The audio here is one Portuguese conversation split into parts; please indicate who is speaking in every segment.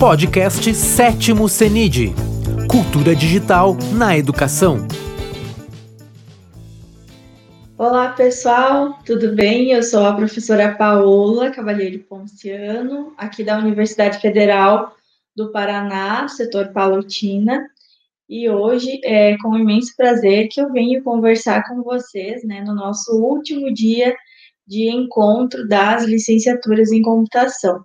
Speaker 1: Podcast Sétimo CENID Cultura Digital na Educação.
Speaker 2: Olá, pessoal, tudo bem? Eu sou a professora Paola Cavalheiro Ponciano, aqui da Universidade Federal do Paraná, setor Palotina, e hoje é com imenso prazer que eu venho conversar com vocês, né, no nosso último dia de encontro das licenciaturas em computação.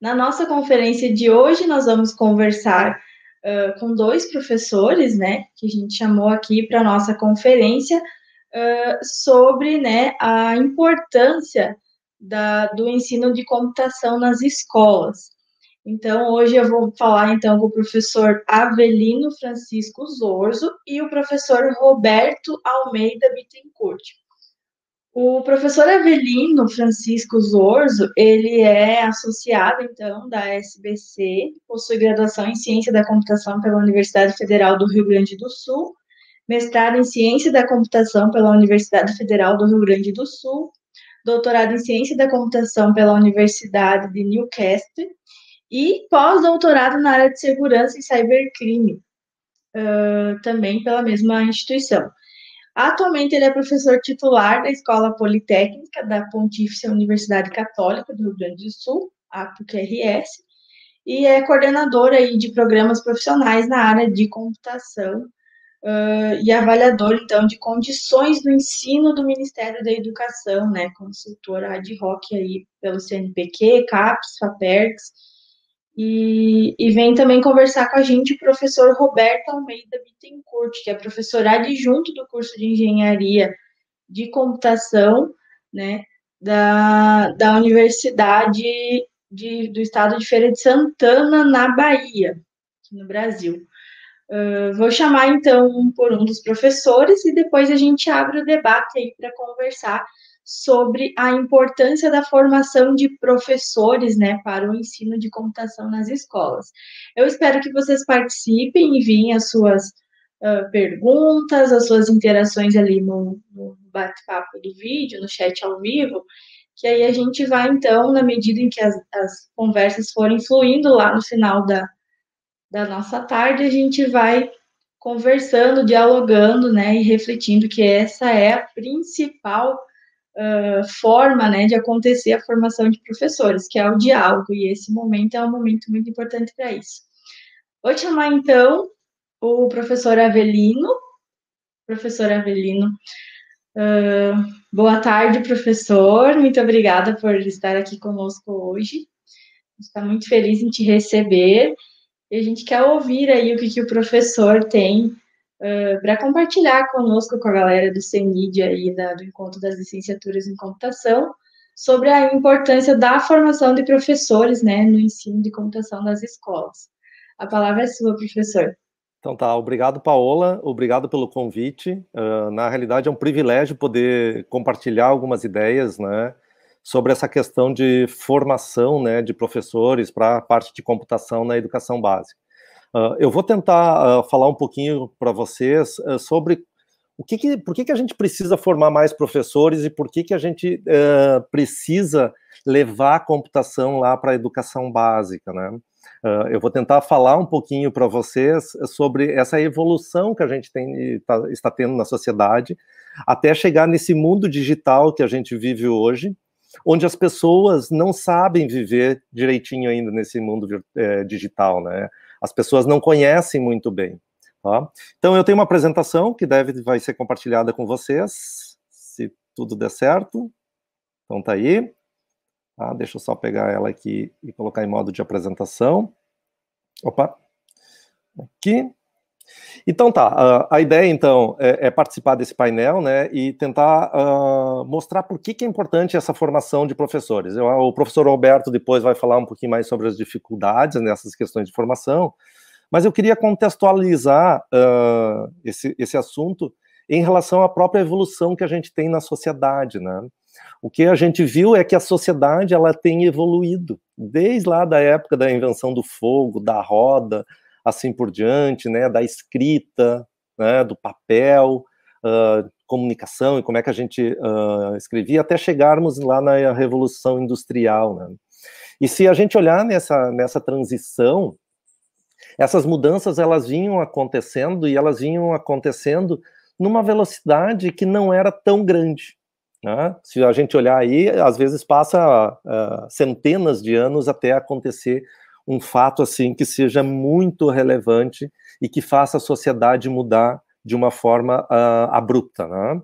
Speaker 2: Na nossa conferência de hoje, nós vamos conversar uh, com dois professores, né, que a gente chamou aqui para a nossa conferência, uh, sobre, né, a importância da, do ensino de computação nas escolas. Então, hoje eu vou falar, então, com o professor Avelino Francisco Zorzo e o professor Roberto Almeida Bittencourt. O professor Avelino Francisco Zorzo, ele é associado, então, da SBC, possui graduação em Ciência da Computação pela Universidade Federal do Rio Grande do Sul, mestrado em Ciência da Computação pela Universidade Federal do Rio Grande do Sul, doutorado em Ciência da Computação pela Universidade de Newcastle e pós-doutorado na área de Segurança e Cybercrime, uh, também pela mesma instituição. Atualmente, ele é professor titular da Escola Politécnica da Pontífice Universidade Católica do Rio Grande do Sul, a PUC-RS, e é coordenador aí de programas profissionais na área de computação uh, e avaliador, então, de condições do ensino do Ministério da Educação, né, consultor ad hoc aí pelo CNPq, CAPES, FAPERGS, e, e, vem também conversar com a gente o professor Roberto Almeida Bittencourt, que é professor adjunto do curso de Engenharia de Computação, né, da, da Universidade de, do Estado de Feira de Santana, na Bahia, no Brasil. Uh, vou chamar, então, por um dos professores e depois a gente abre o debate aí para conversar sobre a importância da formação de professores, né, para o ensino de computação nas escolas. Eu espero que vocês participem, enviem as suas uh, perguntas, as suas interações ali no, no bate-papo do vídeo, no chat ao vivo, que aí a gente vai, então, na medida em que as, as conversas forem fluindo lá no final da, da nossa tarde, a gente vai conversando, dialogando, né, e refletindo que essa é a principal uh, forma né, de acontecer a formação de professores, que é o diálogo, e esse momento é um momento muito importante para isso. Vou chamar, então, o professor Avelino. Professor Avelino, uh, boa tarde, professor, muito obrigada por estar aqui conosco hoje. Está muito feliz em te receber. E a gente quer ouvir aí o que, que o professor tem uh, para compartilhar conosco, com a galera do CENID aí, da, do Encontro das Licenciaturas em Computação, sobre a importância da formação de professores, né, no ensino de computação das escolas. A palavra é sua, professor.
Speaker 3: Então tá, obrigado Paola, obrigado pelo convite. Uh, na realidade é um privilégio poder compartilhar algumas ideias, né, sobre essa questão de formação, né, de professores para a parte de computação na educação básica. Uh, eu vou tentar uh, falar um pouquinho para vocês uh, sobre o que, que, por que, que a gente precisa formar mais professores e por que, que a gente precisa levar a computação lá para a educação básica, né? eu vou tentar falar um pouquinho para vocês sobre essa evolução que a gente tem, tá, está tendo na sociedade, até chegar nesse mundo digital que a gente vive hoje, onde as pessoas não sabem viver direitinho ainda nesse mundo é, digital, né? As pessoas não conhecem muito bem. Tá? Então, eu tenho uma apresentação que deve vai ser compartilhada com vocês, se tudo der certo. Então, tá aí. Tá? Deixa eu só pegar ela aqui e colocar em modo de apresentação. Opa! Aqui. Então tá, a ideia então é, é, participar desse painel, né, e tentar uh, mostrar por que, que é importante essa formação de professores. Eu, o professor Roberto depois vai falar um pouquinho mais sobre as dificuldades nessas questões de formação, mas eu queria contextualizar uh, esse, esse assunto em relação à própria evolução que a gente tem na sociedade, né? O que a gente viu é que a sociedade ela tem evoluído desde lá da época da invenção do fogo, da roda, assim por diante, né, da escrita, né, do papel, uh, comunicação e como é que a gente uh, escrevia, até chegarmos lá na Revolução Industrial, né. E se a gente olhar nessa, nessa transição, essas mudanças elas vinham acontecendo e elas vinham acontecendo numa velocidade que não era tão grande. Né? Se a gente olhar aí, às vezes passa uh, centenas de anos até acontecer um fato assim que seja muito relevante e que faça a sociedade mudar de uma forma uh, abrupta. Né?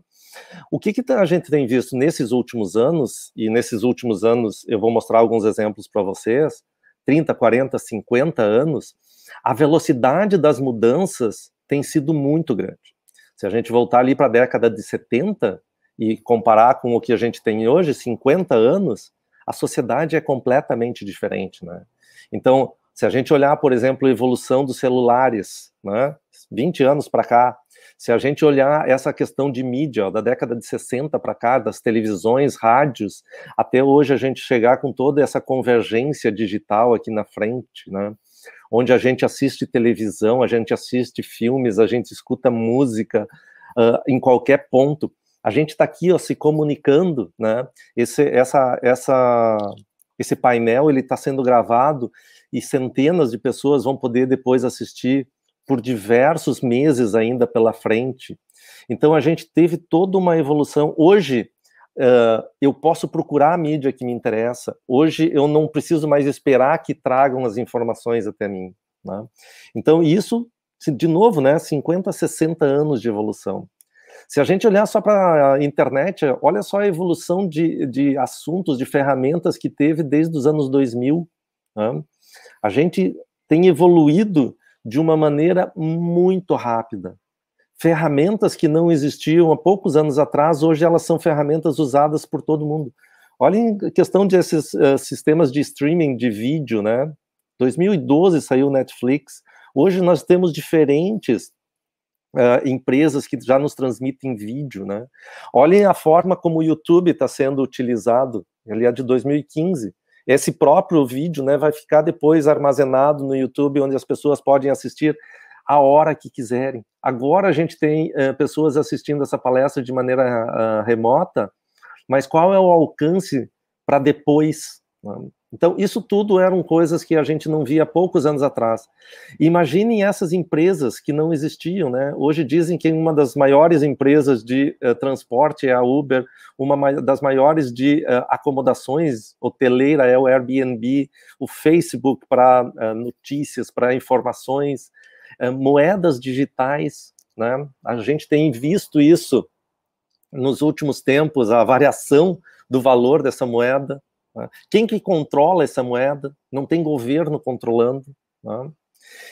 Speaker 3: O que, que, a gente tem visto nesses últimos anos, e nesses últimos anos eu vou mostrar alguns exemplos para vocês, 30, 40, 50 anos, a velocidade das mudanças tem sido muito grande. Se a gente voltar ali para a década de 70 e comparar com o que a gente tem hoje, 50 anos, a sociedade é completamente diferente, né? Então, se a gente olhar, por exemplo, a evolução dos celulares, né, 20 anos para cá, se a gente olhar essa questão de mídia, ó, da década de 60 para cá, das televisões, rádios, até hoje a gente chegar com toda essa convergência digital aqui na frente, né? Onde a gente assiste televisão, a gente assiste filmes, a gente escuta música uh, em qualquer ponto. A gente está aqui ó, se comunicando, né? Esse, essa, essa, esse painel ele está sendo gravado e centenas de pessoas vão poder depois assistir por diversos meses ainda pela frente. Então a gente teve toda uma evolução. Hoje uh, eu posso procurar a mídia que me interessa. Hoje eu não preciso mais esperar que tragam as informações até mim. Né? Então isso, de novo, né, 50, 60 anos de evolução. Se a gente olhar só para a internet, olha só a evolução de, de assuntos, de ferramentas que teve desde os anos 2000. Né? A gente tem evoluído de uma maneira muito rápida. Ferramentas que não existiam há poucos anos atrás, hoje elas são ferramentas usadas por todo mundo. Olhem a questão desses uh, sistemas de streaming de vídeo, né? 2012 saiu Netflix. Hoje nós temos diferentes uh, empresas que já nos transmitem vídeo, né? Olhem a forma como o YouTube está sendo utilizado. Ele é de 2015 esse próprio vídeo né, vai ficar depois armazenado no YouTube, onde as pessoas podem assistir a hora que quiserem. Agora a gente tem uh, pessoas assistindo essa palestra de maneira uh, remota, mas qual é o alcance para depois? Então, isso tudo eram coisas que a gente não via poucos anos atrás. Imaginem essas empresas que não existiam, né? Hoje dizem que uma das maiores empresas de uh, transporte é a Uber, uma das maiores de uh, acomodações hoteleira é o Airbnb, o Facebook para uh, notícias, para informações, moedas digitais, né? A gente tem visto isso nos últimos tempos, a variação do valor dessa moeda? Quem que controla essa moeda? Não tem governo controlando. Né?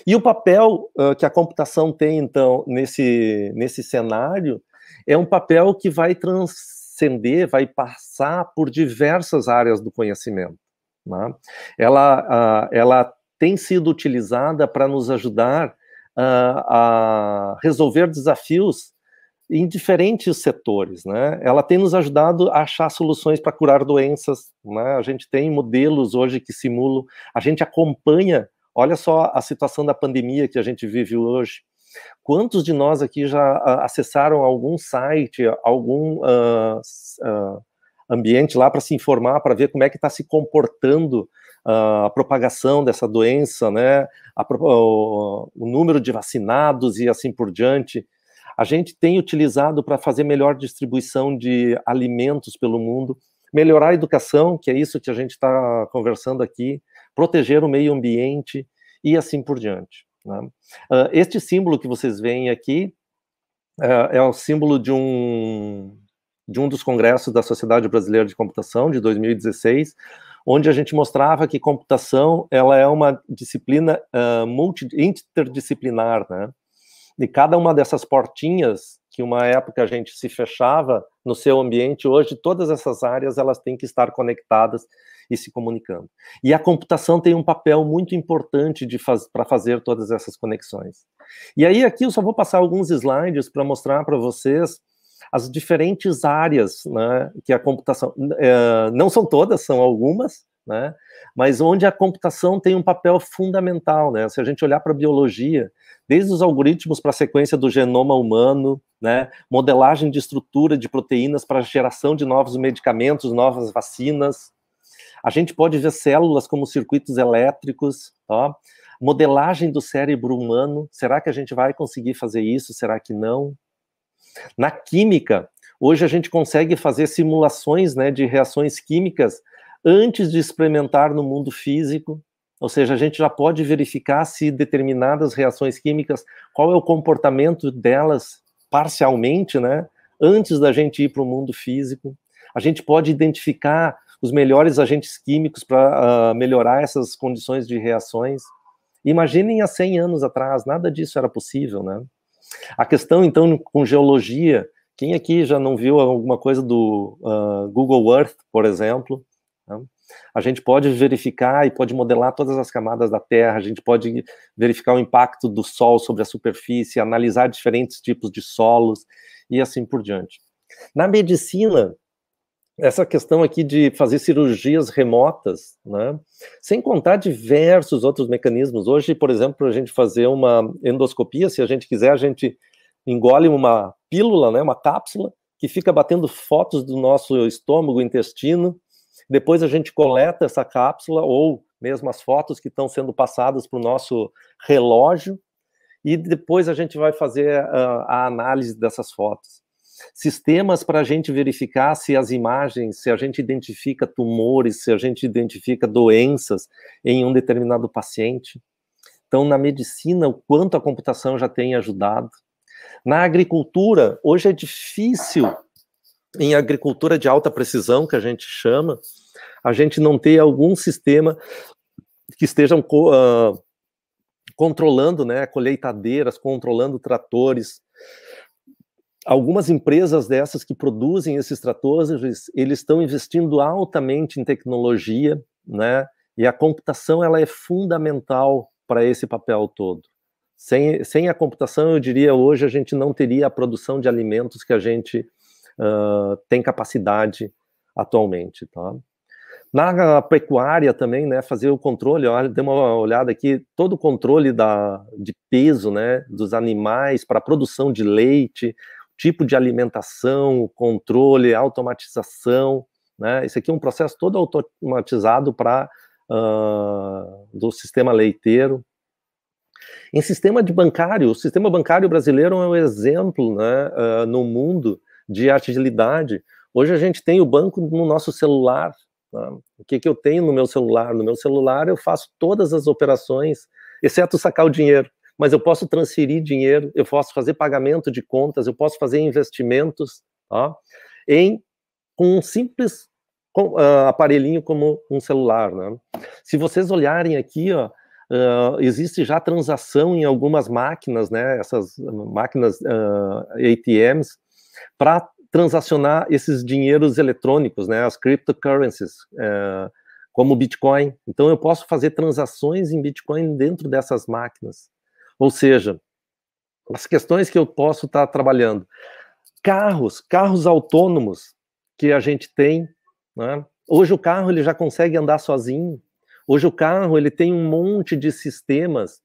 Speaker 3: E o papel uh, que a computação tem, então, nesse, nesse cenário, é um papel que vai transcender, vai passar por diversas áreas do conhecimento. Né? Ela, uh, ela tem sido utilizada para nos ajudar uh, a resolver desafios em diferentes setores, né? Ela tem nos ajudado a achar soluções para curar doenças, né? A gente tem modelos hoje que simulam, a gente acompanha, olha só a situação da pandemia que a gente vive hoje. Quantos de nós aqui já uh, acessaram algum site, algum uh, uh, ambiente lá para se informar, para ver como é que está se comportando a propagação dessa doença, né? A, o, o número de vacinados e assim por diante a gente tem utilizado para fazer melhor distribuição de alimentos pelo mundo, melhorar a educação, que é isso que a gente está conversando aqui, proteger o meio ambiente e assim por diante. Né? Uh, este símbolo que vocês veem aqui uh, é o símbolo de um, de um dos congressos da Sociedade Brasileira de Computação, de 2016, onde a gente mostrava que computação ela é uma disciplina uh, multi, interdisciplinar, né? De cada uma dessas portinhas que uma época a gente se fechava no seu ambiente, hoje todas essas áreas elas têm que estar conectadas e se comunicando. E a computação tem um papel muito importante faz, para fazer todas essas conexões. E aí aqui eu só vou passar alguns slides para mostrar para vocês as diferentes áreas né, que a computação, é, não são todas, são algumas, né, mas onde a computação tem um papel fundamental, né, se a gente olhar para a biologia, desde os algoritmos para a sequência do genoma humano, né, modelagem de estrutura de proteínas para a geração de novos medicamentos, novas vacinas, A gente pode ver células como circuitos elétricos, tá? modelagem do cérebro humano. Será que a gente vai conseguir fazer isso? Será que não? Na química, hoje a gente consegue fazer simulações né, de reações químicas antes de experimentar no mundo físico. Ou seja, a gente já pode verificar se determinadas reações químicas, qual é o comportamento delas parcialmente, né? Antes da gente ir para o mundo físico. A gente pode identificar os melhores agentes químicos para uh, melhorar essas condições de reações. Imaginem há 100 anos atrás, nada disso era possível, né? A questão, então, com geologia, quem aqui já não viu alguma coisa do uh, Google Earth, por exemplo? Né? A gente pode verificar e pode modelar todas as camadas da Terra, a gente pode verificar o impacto do Sol sobre a superfície, analisar diferentes tipos de solos e assim por diante. Na medicina, essa questão aqui de fazer cirurgias remotas, né? sem contar diversos outros mecanismos. Hoje, por exemplo, a gente fazer uma endoscopia, se a gente quiser, a gente engole uma pílula, né, uma cápsula, que fica batendo fotos do nosso estômago, intestino, depois a gente coleta essa cápsula, ou mesmo as fotos que estão sendo passadas para o nosso relógio, e depois a gente vai fazer a, a análise dessas fotos sistemas para a gente verificar se as imagens, se a gente identifica tumores, se a gente identifica doenças em um determinado paciente. Então, na medicina, o quanto a computação já tem ajudado. Na agricultura, hoje é difícil, em agricultura de alta precisão, que a gente chama, a gente não ter algum sistema que estejam uh, controlando né, colheitadeiras, controlando tratores, algumas empresas dessas que produzem esses tratores, eles estão investindo altamente em tecnologia, né? E a computação ela é fundamental para esse papel todo. Sem, sem a computação, eu diria, hoje a gente não teria a produção de alimentos que a gente uh, tem capacidade atualmente, tá? Na pecuária também, né, fazer o controle, olha, dê uma olhada aqui, todo o controle da, de peso, né, dos animais para produção de leite, tipo de alimentação, controle, automatização, né? Esse aqui é um processo todo automatizado para uh, do sistema leiteiro. Em sistema de bancário, o sistema bancário brasileiro é um exemplo, né, uh, no mundo de agilidade. Hoje a gente tem o banco no nosso celular. Né? O que, que eu tenho no meu celular? No meu celular eu faço todas as operações, exceto sacar o dinheiro mas eu posso transferir dinheiro, eu posso fazer pagamento de contas, eu posso fazer investimentos tá? em com um simples com, uh, aparelhinho como um celular. Né? Se vocês olharem aqui, ó, uh, existe já transação em algumas máquinas, né, essas máquinas uh, ATMs, para transacionar esses dinheiros eletrônicos, né, as cryptocurrencies, uh, como Bitcoin. Então, eu posso fazer transações em Bitcoin dentro dessas máquinas. Ou seja, as questões que eu posso estar trabalhando. Carros, carros autônomos que a gente tem, né? Hoje o carro ele já consegue andar sozinho. Hoje o carro ele tem um monte de sistemas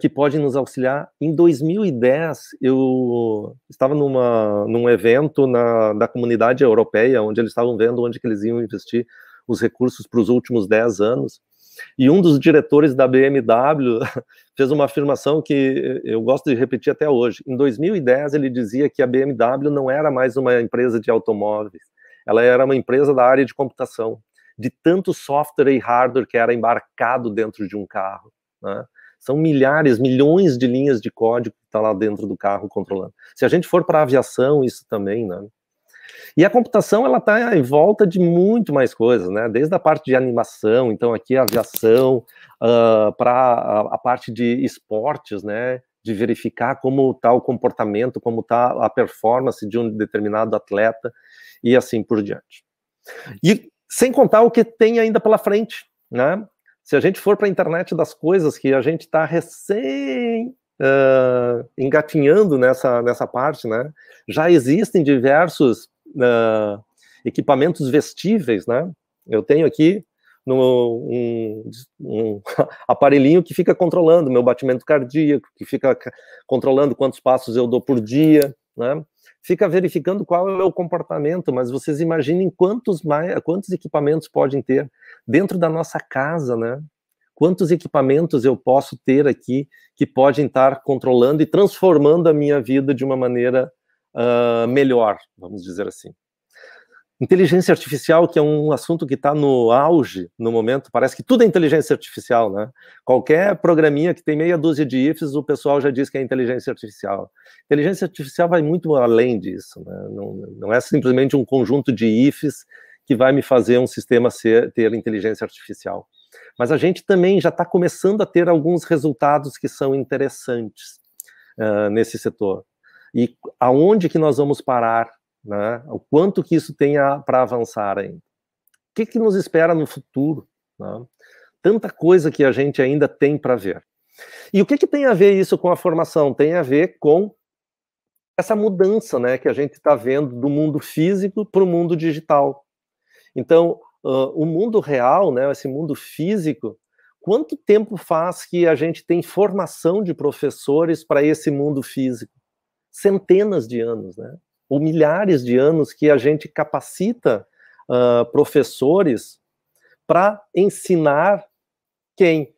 Speaker 3: que podem nos auxiliar. Em 2010 eu estava numa, num evento na, da comunidade europeia onde eles estavam vendo onde que eles iam investir os recursos para os últimos 10 anos. E um dos diretores da BMW fez uma afirmação que eu gosto de repetir até hoje. Em 2010, ele dizia que a BMW não era mais uma empresa de automóveis, ela era uma empresa da área de computação, de tanto software e hardware que era embarcado dentro de um carro. Né? São milhares, milhões de linhas de código que está lá dentro do carro controlando. Se a gente for para a aviação, isso também, né? E a computação ela está em volta de muito mais coisas, né? Desde a parte de animação, então aqui a aviação, uh, ah, para a, a, parte de esportes, né? De verificar como está o comportamento, como está a performance de um determinado atleta e assim por diante. E sem contar o que tem ainda pela frente, né? Se a gente for para a internet das coisas, que a gente está recém uh, engatinhando nessa, nessa parte, né? Já existem diversos uh, equipamentos vestíveis, né? Eu tenho aqui no, um, um, aparelhinho que fica controlando meu batimento cardíaco, que fica controlando quantos passos eu dou por dia, né? Fica verificando qual é o comportamento, mas vocês imaginem quantos, mais, quantos equipamentos podem ter dentro da nossa casa, né? Quantos equipamentos eu posso ter aqui que podem estar controlando e transformando a minha vida de uma maneira uh, melhor, vamos dizer assim. Inteligência artificial, que é um assunto que está no auge no momento, parece que tudo é inteligência artificial, né? Qualquer programinha que tem meia dúzia de ifs, o pessoal já diz que é inteligência artificial. Inteligência artificial vai muito além disso, né? não, não é simplesmente um conjunto de ifs que vai me fazer um sistema ser, ter inteligência artificial. Mas a gente também já está começando a ter alguns resultados que são interessantes uh, nesse setor. E aonde que nós vamos parar né? O quanto que isso tem para avançar ainda. O que, que nos espera no futuro? Né? Tanta coisa que a gente ainda tem para ver. E o que, que tem a ver isso com a formação? Tem a ver com essa mudança né, que a gente está vendo do mundo físico para o mundo digital. Então, uh, o mundo real, né, esse mundo físico, quanto tempo faz que a gente tem formação de professores para esse mundo físico? Centenas de anos, né? Ou milhares de anos que a gente capacita uh, professores para ensinar quem?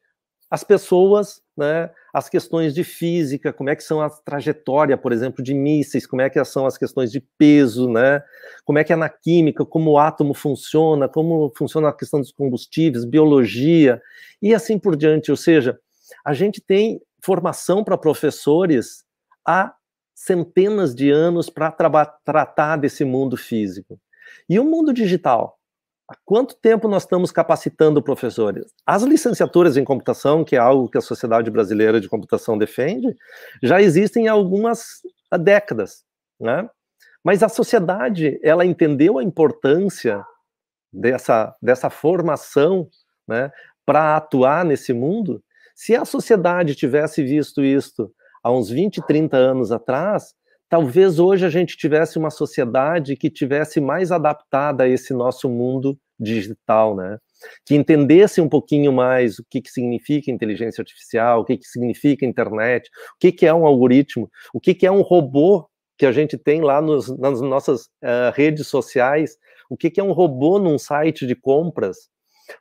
Speaker 3: As pessoas, né, as questões de física, como é que são a trajetória, por exemplo, de mísseis, como é que são as questões de peso, né, como é que é na química, como o átomo funciona, como funciona a questão dos combustíveis, biologia, e assim por diante, ou seja, a gente tem formação para professores há centenas de anos para tra tratar desse mundo físico. E o mundo digital? Há quanto tempo nós estamos capacitando professores? As licenciaturas em computação, que é algo que a Sociedade Brasileira de Computação defende, já existem há algumas décadas, né? Mas a sociedade, ela entendeu a importância dessa, dessa formação, né, para atuar nesse mundo. Se a sociedade tivesse visto isto há uns 20, 30 anos atrás, talvez hoje a gente tivesse uma sociedade que tivesse mais adaptada a esse nosso mundo digital, né? Que entendesse um pouquinho mais o que, que significa inteligência artificial, o que, que significa internet, o que, que é um algoritmo, o que, que é um robô que a gente tem lá nos, nas nossas uh, redes sociais, o que, que é um robô num site de compras,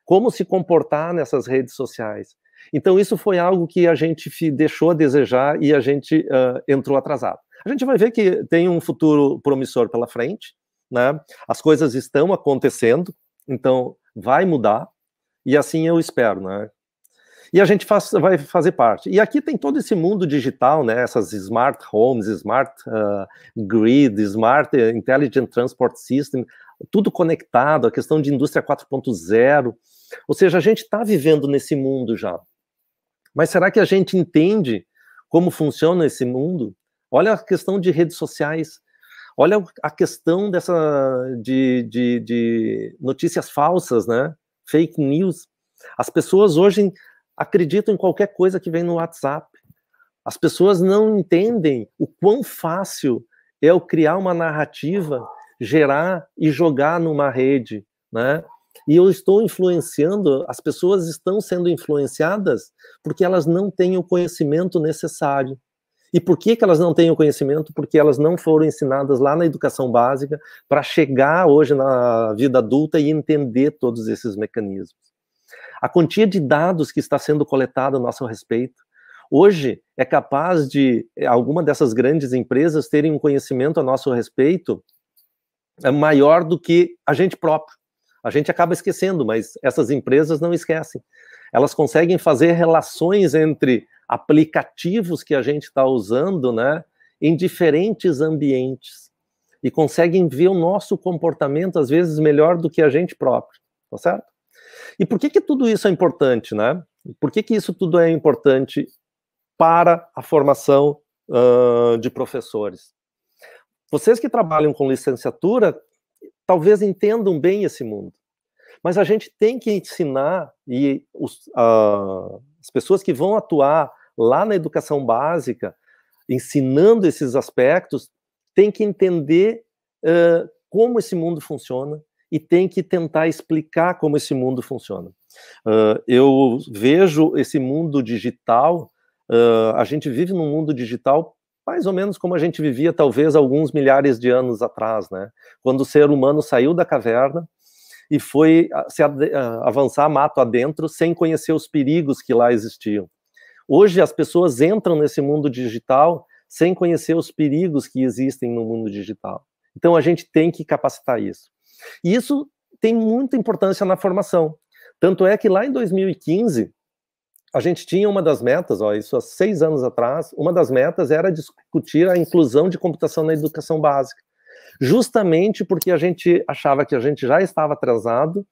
Speaker 3: como se comportar nessas redes sociais. Então, isso foi algo que a gente deixou a desejar e a gente uh, entrou atrasado. A gente vai ver que tem um futuro promissor pela frente, né? As coisas estão acontecendo, então vai mudar, e assim eu espero, né? E a gente faz, vai fazer parte. E aqui tem todo esse mundo digital, né? Essas smart homes, smart uh, grid, smart intelligent transport system, tudo conectado, a questão de indústria 4.0. Ou seja, a gente está vivendo nesse mundo já. Mas será que a gente entende como funciona esse mundo? Olha a questão de redes sociais, olha a questão dessa de, de, de notícias falsas, né? Fake news. As pessoas hoje acreditam em qualquer coisa que vem no WhatsApp. As pessoas não entendem o quão fácil é eu criar uma narrativa, gerar e jogar numa rede, né? E eu estou influenciando, as pessoas estão sendo influenciadas porque elas não têm o conhecimento necessário. E por que, que elas não têm o conhecimento? Porque elas não foram ensinadas lá na educação básica para chegar hoje na vida adulta e entender todos esses mecanismos. A quantia de dados que está sendo coletada a nosso respeito, hoje é capaz de alguma dessas grandes empresas terem um conhecimento a nosso respeito é maior do que a gente próprio. A gente acaba esquecendo, mas essas empresas não esquecem. Elas conseguem fazer relações entre aplicativos que a gente está usando, né, em diferentes ambientes e conseguem ver o nosso comportamento às vezes melhor do que a gente próprio, tá certo? E por que que tudo isso é importante, né? Por que que isso tudo é importante para a formação uh, de professores? Vocês que trabalham com licenciatura talvez entendam bem esse mundo. Mas a gente tem que ensinar, e os, uh, as pessoas que vão atuar lá na educação básica, ensinando esses aspectos, tem que entender uh, como esse mundo funciona e tem que tentar explicar como esse mundo funciona. Uh, eu vejo esse mundo digital, a gente vive num mundo digital mais ou menos como a gente vivia talvez alguns milhares de anos atrás, né? Quando o ser humano saiu da caverna e foi se avançar mato adentro sem conhecer os perigos que lá existiam. Hoje as pessoas entram nesse mundo digital sem conhecer os perigos que existem no mundo digital. Então a gente tem que capacitar isso. E isso tem muita importância na formação. Tanto é que lá em 2015 a gente tinha uma das metas, ó, isso há seis anos atrás, uma das metas era discutir a inclusão de computação na educação básica, justamente porque a gente achava que a gente já estava atrasado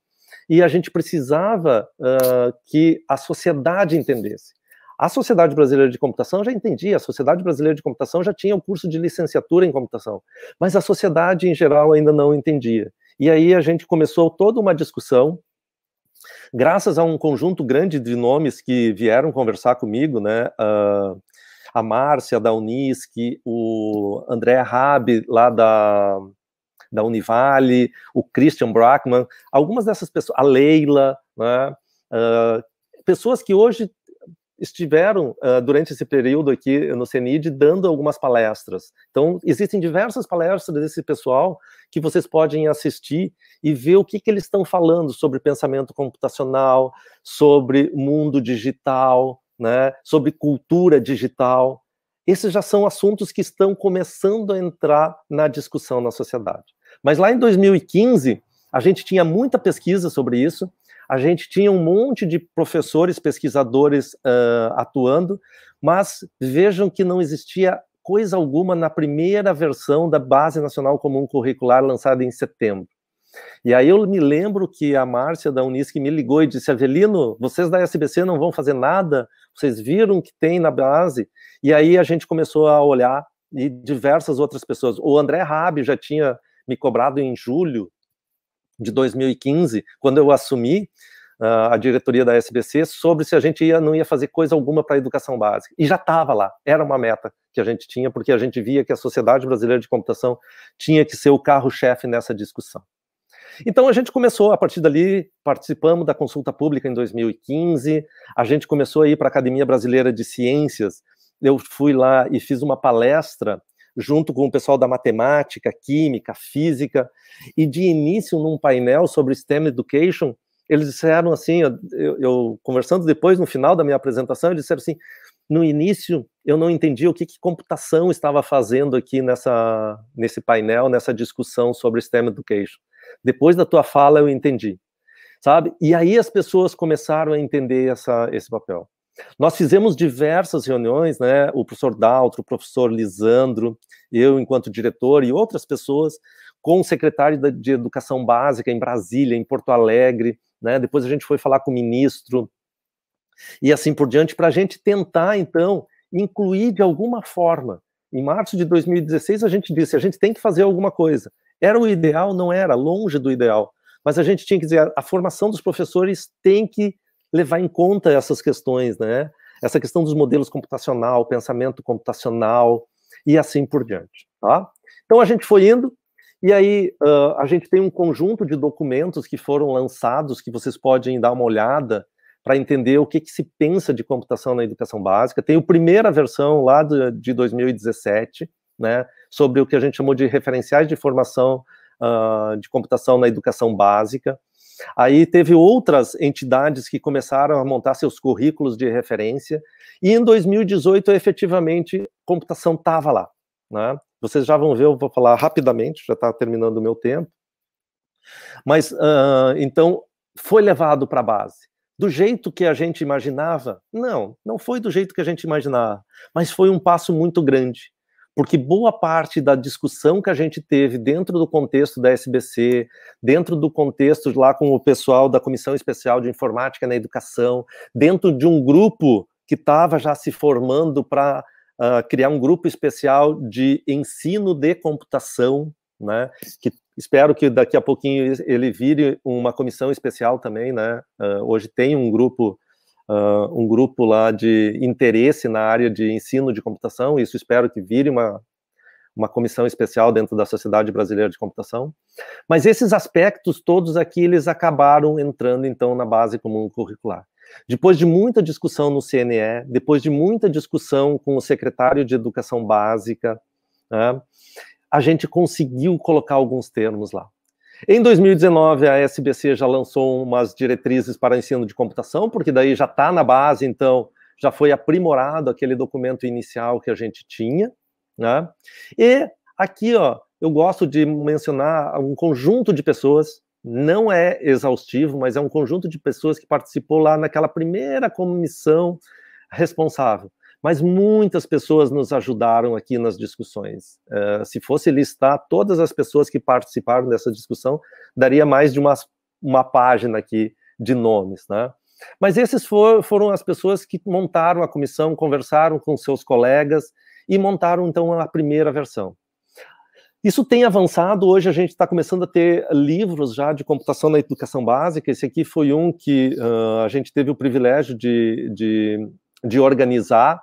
Speaker 3: e a gente precisava uh, que a sociedade entendesse. A Sociedade Brasileira de Computação já entendia, a Sociedade Brasileira de Computação já tinha o um curso de licenciatura em computação, mas a sociedade em geral ainda não entendia. E aí a gente começou toda uma discussão graças a um conjunto grande de nomes que vieram conversar comigo, né? Uh, a Márcia da Unisc, o André Rabi lá da, da Univale, o Christian Brackman, algumas dessas pessoas, a Leila, né? Uh, pessoas que hoje estiveram uh, durante esse período aqui no CENID dando algumas palestras. Então, existem diversas palestras desse pessoal que vocês podem assistir e ver o que, que eles estão falando sobre pensamento computacional, sobre mundo digital, né, sobre cultura digital. Esses já são assuntos que estão começando a entrar na discussão na sociedade. Mas lá em 2015, a gente tinha muita pesquisa sobre isso, a gente tinha um monte de professores, pesquisadores uh, atuando, mas vejam que não existia coisa alguma na primeira versão da Base Nacional Comum Curricular lançada em setembro. E aí eu me lembro que a Márcia da Unisc me ligou e disse, Avelino, vocês da SBC não vão fazer nada? Vocês viram o que tem na base? E aí a gente começou a olhar e diversas outras pessoas. O André Rabi já tinha me cobrado em julho de 2015, quando eu assumi uh, a diretoria da SBC, sobre se a gente ia, não ia fazer coisa alguma para a educação básica. E já estava lá, era uma meta que a gente tinha, porque a gente via que a Sociedade Brasileira de Computação tinha que ser o carro-chefe nessa discussão. Então a gente começou, a partir dali, participamos da consulta pública em 2015, a gente começou a ir para a Academia Brasileira de Ciências, eu fui lá e fiz uma palestra junto com o pessoal da matemática, química, física, e de início num painel sobre STEM Education, eles disseram assim, eu, eu, conversando depois no final da minha apresentação, eles disseram assim, no início eu não entendia o que, que computação estava fazendo aqui nessa nesse painel, nessa discussão sobre STEM Education. Depois da tua fala eu entendi, sabe? E aí as pessoas começaram a entender essa, esse papel. Nós fizemos diversas reuniões, né? O professor Daltro, o professor Lisandro, eu enquanto diretor e outras pessoas com o secretário de Educação Básica em Brasília, em Porto Alegre, né? Depois a gente foi falar com o ministro e assim por diante para a gente tentar então incluir de alguma forma. Em março de 2016 a gente disse a gente tem que fazer alguma coisa. Era o ideal, não era longe do ideal, mas a gente tinha que dizer a formação dos professores tem que levar em conta essas questões, né? Essa questão dos modelos computacional, pensamento computacional e assim por diante, tá? Então a gente foi indo e aí uh, a gente tem um conjunto de documentos que foram lançados que vocês podem dar uma olhada para entender o que, que, se pensa de computação na educação básica. Tem a primeira versão lá de, de 2017, né, sobre o que a gente chamou de referenciais de formação uh, de computação na educação básica. Aí teve outras entidades que começaram a montar seus currículos de referência, e em 2018, efetivamente, computação estava lá. Né? Vocês já vão ver, eu vou falar rapidamente, já está terminando o meu tempo. Mas, uh, então, foi levado para a base. Do jeito que a gente imaginava? Não, não foi do jeito que a gente imaginava, mas foi um passo muito grande porque boa parte da discussão que a gente teve dentro do contexto da SBC, dentro do contexto lá com o pessoal da Comissão Especial de Informática na Educação, dentro de um grupo que estava já se formando para uh, ah, criar um grupo especial de ensino de computação, né, que espero que daqui a pouquinho ele vire uma comissão especial também, né, uh, hoje tem um grupo uh, um grupo lá de interesse na área de ensino de computação, isso espero que vire uma, uma comissão especial dentro da Sociedade Brasileira de Computação. Mas esses aspectos todos aqui, eles acabaram entrando, então, na base comum curricular. Depois de muita discussão no CNE, depois de muita discussão com o secretário de Educação Básica, né, a gente conseguiu colocar alguns termos lá. Em 2019, a SBC já lançou umas diretrizes para ensino de computação, porque daí já está na base, então já foi aprimorado aquele documento inicial que a gente tinha, né? E aqui, ó, eu gosto de mencionar um conjunto de pessoas, não é exaustivo, mas é um conjunto de pessoas que participou lá naquela primeira comissão responsável. Mas muitas pessoas nos ajudaram aqui nas discussões. Uh, se fosse listar todas as pessoas que participaram dessa discussão, daria mais de uma, uma página aqui de nomes, né? Mas esses for, foram as pessoas que montaram a comissão, conversaram com seus colegas e montaram então a primeira versão. Isso tem avançado, hoje a gente está começando a ter livros já de computação na educação básica. Esse aqui foi um que uh, a gente teve o privilégio de, de, de, organizar,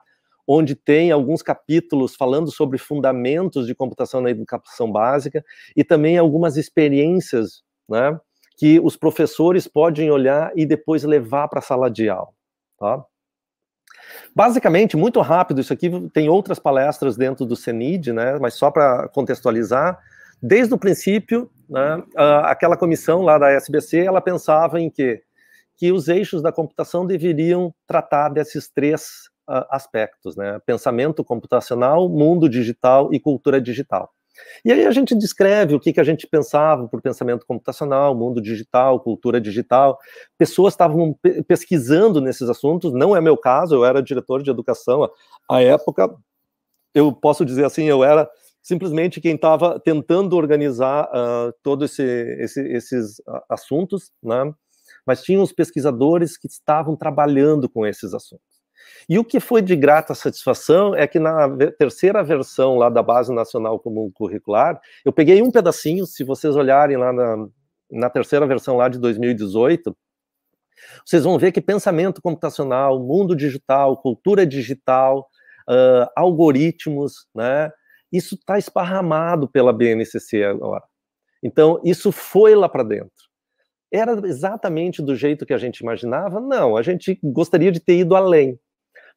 Speaker 3: onde tem alguns capítulos falando sobre fundamentos de computação na educação básica e também algumas experiências né, que os professores podem olhar e depois levar para a sala de aula. Tá? Basicamente, muito rápido, isso aqui tem outras palestras dentro do CENID, né, mas só para contextualizar, desde o princípio, né, aquela comissão lá da SBC, ela pensava em que que os eixos da computação deveriam tratar desses três aspectos, né, pensamento computacional, mundo digital e cultura digital. E aí a gente descreve o que, que a gente pensava por pensamento computacional, mundo digital, cultura digital. Pessoas estavam pesquisando nesses assuntos, não é meu caso, eu era diretor de educação à época. Eu posso dizer assim, eu era simplesmente quem estava tentando organizar uh, todos esse, esse, esses assuntos, né? mas tinha os pesquisadores que estavam trabalhando com esses assuntos. E o que foi de grata satisfação é que na terceira versão lá da Base Nacional Comum Curricular, eu peguei um pedacinho, se vocês olharem lá na, na terceira versão lá de 2018, vocês vão ver que pensamento computacional, mundo digital, cultura digital, uh, algoritmos, né? Isso está esparramado pela BNCC agora. Então, isso foi lá para dentro. Era exatamente do jeito que a gente imaginava? Não, a gente gostaria de ter ido além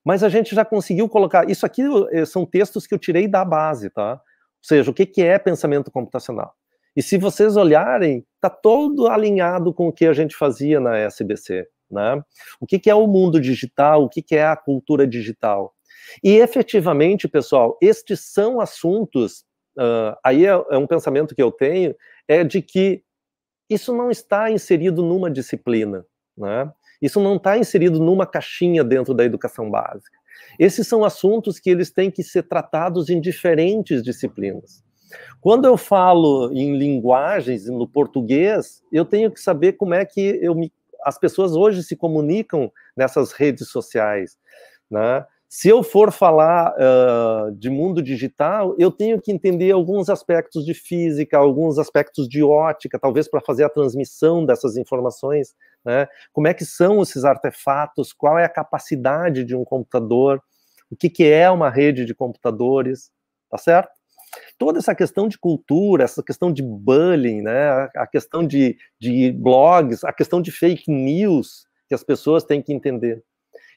Speaker 3: mas a gente já conseguiu colocar. Isso aqui eh, são textos que eu tirei da base, tá? Ou seja, o que, é pensamento computacional? E se vocês olharem, está todo alinhado com o que a gente fazia na SBC. Né? O que, é o mundo digital, o que, que é a cultura digital. E efetivamente, pessoal, estes são assuntos, uh, aí é, é um pensamento que eu tenho, é de que isso não está inserido numa disciplina. Né? Isso não está inserido numa caixinha dentro da educação básica. Esses são assuntos que eles têm que ser tratados em diferentes disciplinas. Quando eu falo em linguagens, no português, eu tenho que saber como é que eu me, as pessoas hoje se comunicam nessas redes sociais. Né? Se eu for falar uh, de mundo digital, eu tenho que entender alguns aspectos de física, alguns aspectos de ótica, talvez para fazer a transmissão dessas informações, né? Como é que são esses artefatos? Qual é a capacidade de um computador? O que, que é uma rede de computadores? Tá certo? Toda essa questão de cultura, essa questão de bullying, né? A questão de, de blogs, a questão de fake news que as pessoas têm que entender.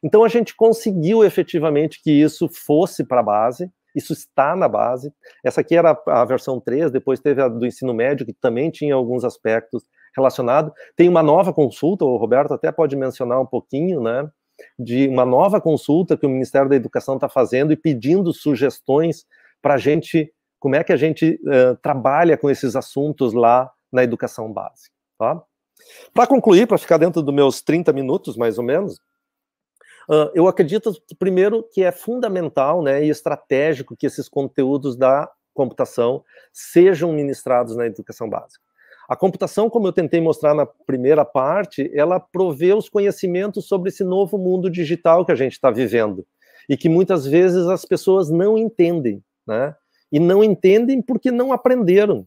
Speaker 3: Então a gente conseguiu efetivamente que isso fosse para a base, isso está na base. Essa aqui era a versão 3, depois teve a do ensino médio, que também tinha alguns aspectos relacionados. Tem uma nova consulta, o Roberto até pode mencionar um pouquinho, né? De uma nova consulta que o Ministério da Educação está fazendo e pedindo sugestões para a gente, como é que a gente uh, trabalha com esses assuntos lá na educação básica, tá? Para concluir, para ficar dentro dos meus 30 minutos, mais ou menos, Uh, eu acredito, primeiro, que é fundamental né, e estratégico que esses conteúdos da computação sejam ministrados na educação básica. A computação, como eu tentei mostrar na primeira parte, ela provê os conhecimentos sobre esse novo mundo digital que a gente está vivendo e que muitas vezes as pessoas não entendem, né? E não entendem porque não aprenderam.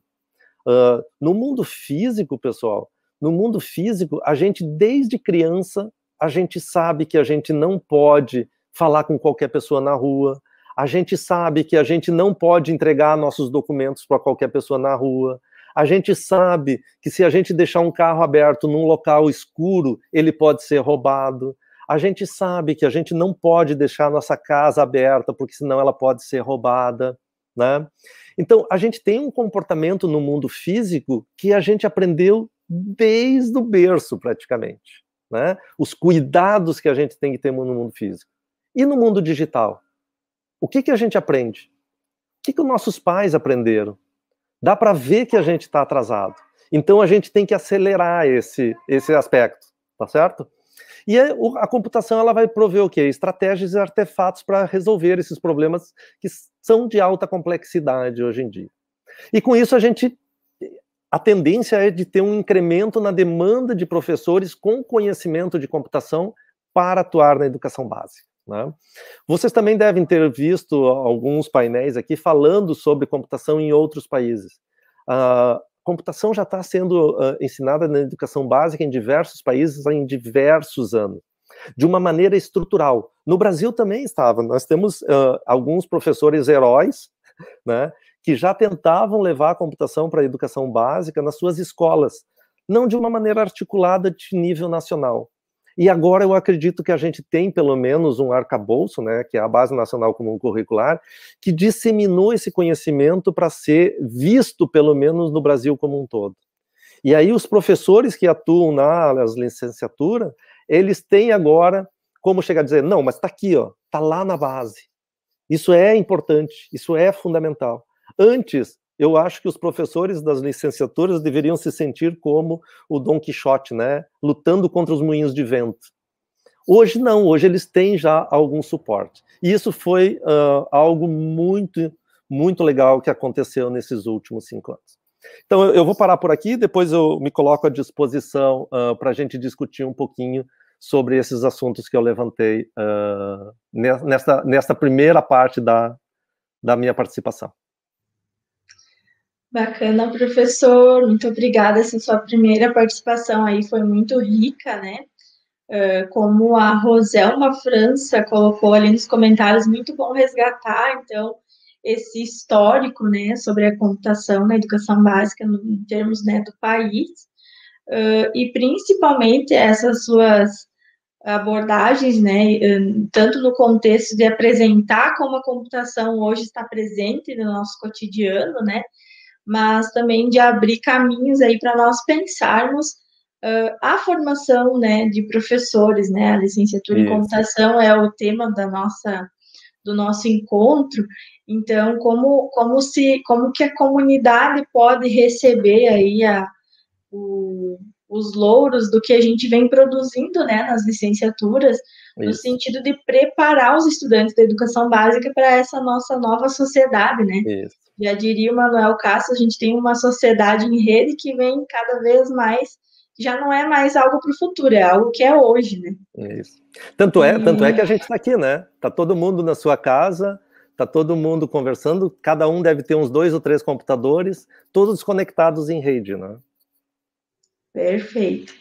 Speaker 3: Uh, no mundo físico, pessoal, no mundo físico, a gente desde criança a gente sabe que a gente não pode falar com qualquer pessoa na rua, a gente sabe que a gente não pode entregar nossos documentos para qualquer pessoa na rua, a gente sabe que se a gente deixar um carro aberto num local escuro, ele pode ser roubado. A gente sabe que a gente não pode deixar nossa casa aberta, porque senão ela pode ser roubada, né? Então, a gente tem um comportamento no mundo físico que a gente aprendeu desde o berço, praticamente, né? Os cuidados que a gente tem que ter no mundo físico. E no mundo digital? O que, que a gente aprende? O que, que os nossos pais aprenderam? Dá para ver que a gente está atrasado. Então, a gente tem que acelerar esse, esse aspecto, tá certo? E a, computação ela vai prover o quê? Estratégias e artefatos para resolver esses problemas que são de alta complexidade hoje em dia. E com isso a gente a tendência é de ter um incremento na demanda de professores com conhecimento de computação para atuar na educação básica. Né? Vocês também devem ter visto alguns painéis aqui falando sobre computação em outros países. Computação já está sendo uh, ensinada na educação básica em diversos países em diversos anos de uma maneira estrutural. No Brasil também estava. Nós temos uh, alguns professores heróis, né, que já tentavam levar a computação para a educação básica nas suas escolas, não de uma maneira articulada de nível nacional. E agora eu acredito que a gente tem pelo menos um arcabouço, né, que é a Base Nacional Comum Curricular, que disseminou esse conhecimento para ser visto pelo menos no Brasil como um todo. E aí os professores que atuam nas licenciaturas, eles têm agora como chegar a dizer, não, mas está aqui, ó, está lá na base. Isso é importante, isso é fundamental. Antes, eu acho que os professores das licenciaturas deveriam se sentir como o Dom Quixote, né, lutando contra os moinhos de vento. Hoje não, hoje eles têm já algum suporte. E isso foi uh, algo muito, muito legal que aconteceu nesses últimos cinco anos. Então eu vou parar por aqui, depois eu me coloco à disposição uh, para a gente discutir um pouquinho sobre esses assuntos que eu levantei uh, nesta, nesta primeira parte da, da minha participação.
Speaker 2: Bacana, professor. Muito obrigada. Essa sua primeira participação aí foi muito rica, né? Uh, como a Roselma França colocou ali nos comentários, muito bom resgatar, então, esse histórico, né, sobre a computação na educação básica, no, em termos, né, do país, uh, e principalmente essas suas abordagens, né, tanto no contexto de apresentar como a computação hoje está presente no nosso cotidiano, né, mas também de abrir caminhos aí para nós pensarmos uh, a formação, né, de professores, né, a licenciatura Isso. em computação é o tema da nossa do nosso encontro. Então, como como se como que a comunidade pode receber aí a o, os louros do que a gente vem produzindo né, nas licenciaturas, Isso. no sentido de preparar os estudantes da educação básica para essa nossa nova sociedade, né? Isso. Já diria o Manuel Castro, a gente tem uma sociedade em rede que vem cada vez mais, já não é mais algo para o futuro, é algo que é hoje, né?
Speaker 3: Isso. Tanto é, e... tanto é que a gente está aqui, né? Tá todo mundo na sua casa, tá todo mundo conversando, cada um deve ter uns dois ou três computadores, todos conectados em rede, né?
Speaker 2: Perfeito.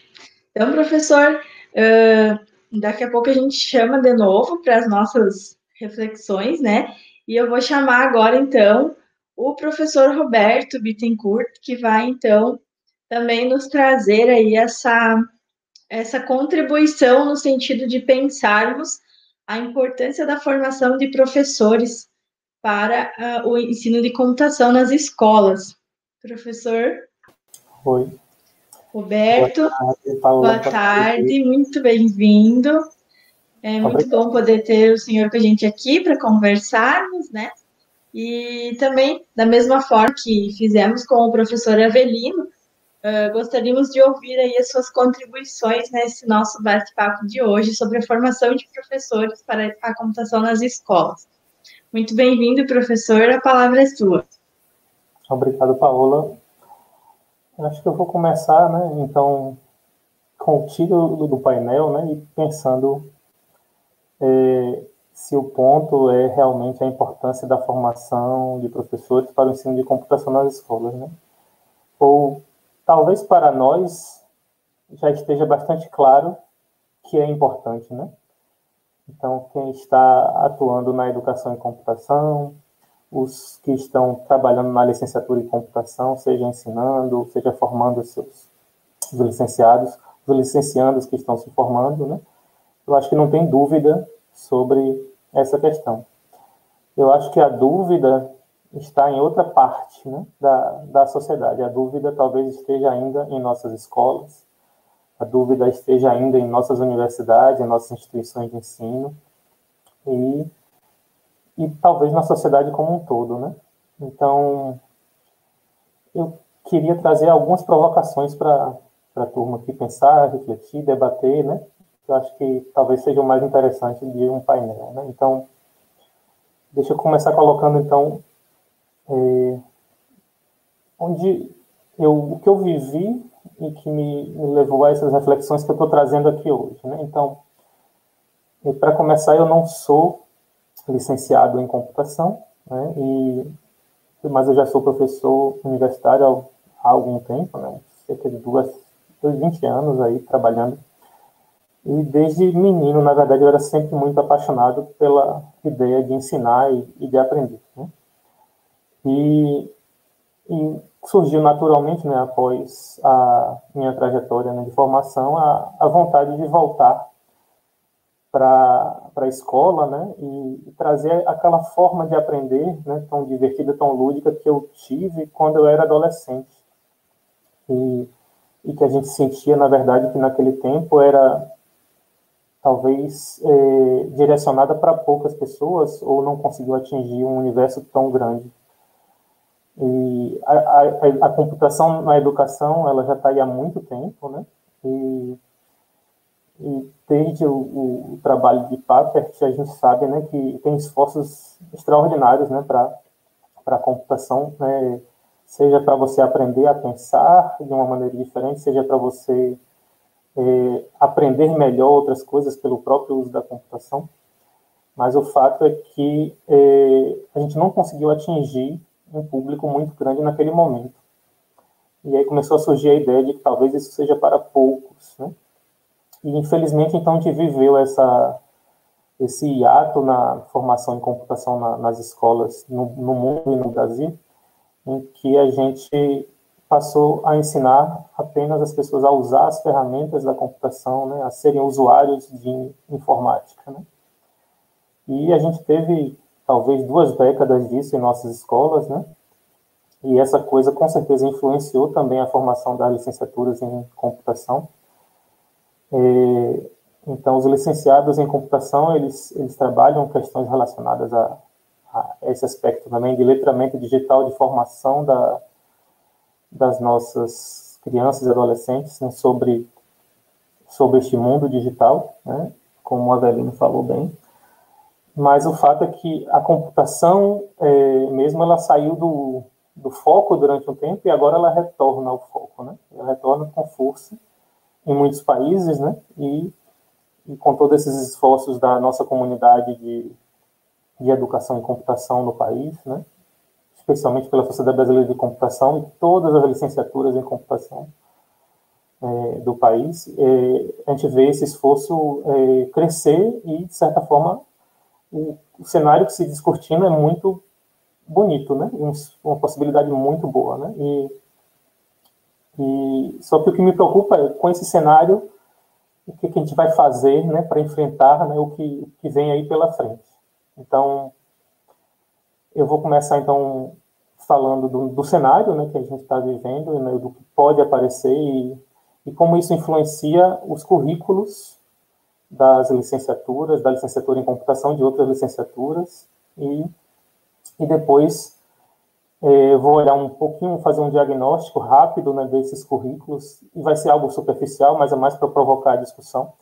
Speaker 2: Então, professor, uh, daqui a pouco a gente chama de novo para as nossas reflexões, né? E eu vou chamar agora, então, o professor Roberto Bittencourt, que vai, então, também nos trazer aí essa, essa contribuição no sentido de pensarmos a importância da formação de professores para uh, o ensino de computação nas escolas. Professor?
Speaker 4: Oi.
Speaker 2: Roberto, boa tarde, boa tarde muito bem-vindo. É muito Obrigado. bom poder ter o senhor com a gente aqui para conversarmos, né? E também, da mesma forma que fizemos com o professor Avelino, uh, gostaríamos de ouvir aí as suas contribuições nesse nosso bate-papo de hoje sobre a formação de professores para a computação nas escolas. Muito bem-vindo, professor, a palavra é sua.
Speaker 4: Obrigado, Paola. Acho que eu vou começar, né, então, com o título do painel, né, e pensando é, se o ponto é realmente a importância da formação de professores para o ensino de computação nas escolas, né? Ou talvez para nós já esteja bastante claro que é importante, né? Então, quem está atuando na educação em computação, os que estão trabalhando na licenciatura em computação, seja ensinando, seja formando seus os licenciados, os licenciandos que estão se formando, né? eu acho que não tem dúvida sobre essa questão. Eu acho que a dúvida está em outra parte né, da, da sociedade. A dúvida talvez esteja ainda em nossas escolas, a dúvida esteja ainda em nossas universidades, em nossas instituições de ensino e, e talvez na sociedade como um todo, né? Então, eu queria trazer algumas provocações para a turma aqui pensar, refletir, debater, né? Eu acho que talvez seja o mais interessante de um painel, né? Então, deixa eu começar colocando, então, é, onde eu, o que eu vivi e que me, me levou a essas reflexões que eu estou trazendo aqui hoje. Né? Então, para começar, eu não sou licenciado em computação, né? e, mas eu já sou professor universitário há, há algum tempo, né? cerca de duas, 20 anos aí trabalhando. E desde menino, na verdade, eu era sempre muito apaixonado pela ideia de ensinar e, e de aprender. Né? E, e surgiu naturalmente, né, após a minha trajetória né, de formação, a, a vontade de voltar para a escola, né, e, e, trazer aquela forma de aprender, né, tão divertida, tão lúdica que eu tive quando eu era adolescente. E, e que a gente sentia, na verdade, que naquele tempo era talvez é, direcionada para poucas pessoas ou não conseguiu atingir um universo tão grande. E a, a, a, computação na educação, ela já está aí há muito tempo, né? E, e desde o, o, trabalho de Papert, a gente sabe né, que tem esforços extraordinários né, para a computação, né, seja para você aprender a pensar de uma maneira diferente, seja para você é, aprender melhor outras coisas pelo próprio uso da computação. Mas o fato é que é, a gente não conseguiu atingir um público muito grande naquele momento. E aí começou a surgir a ideia de que talvez isso seja para poucos, né? E infelizmente então a gente viveu essa esse hiato na formação em computação na, nas escolas no, no mundo e no Brasil, em que a gente passou a ensinar apenas as pessoas a usar as ferramentas da computação, né, a serem usuários de informática. Né? E a gente teve talvez duas décadas disso em nossas escolas, né? E essa coisa com certeza influenciou também a formação das licenciaturas em computação. É, então, os licenciados em computação, eles, eles trabalham questões relacionadas a, a esse aspecto também de letramento digital, de formação da, das nossas crianças e adolescentes né, sobre, sobre este mundo digital, né, como o Avelino falou bem mas o fato é que a computação é, mesmo ela saiu do, do foco durante um tempo e agora ela retorna ao foco, né? Ela retorna com força em muitos países, né? E, e com todos esses esforços da nossa comunidade de, de educação em computação no país, né? Especialmente pela Sociedade Brasileira de Computação e todas as licenciaturas em computação é, do país, é, a gente vê esse esforço é, crescer e, de certa forma, o, o cenário que se descortina é muito bonito, né? Uma possibilidade muito boa, né? E, e só que o que me preocupa é com esse cenário o que, que a gente vai fazer, né, para enfrentar, né, o que, que vem aí pela frente. Então, eu vou começar então falando do, do cenário, né, que a gente está vivendo, né, do que pode aparecer e, e como isso influencia os currículos das licenciaturas, da licenciatura em computação, de outras licenciaturas, e, e depois é, vou olhar um pouquinho, fazer um diagnóstico rápido né, desses currículos, e vai ser algo superficial, mas é mais para provocar a discussão.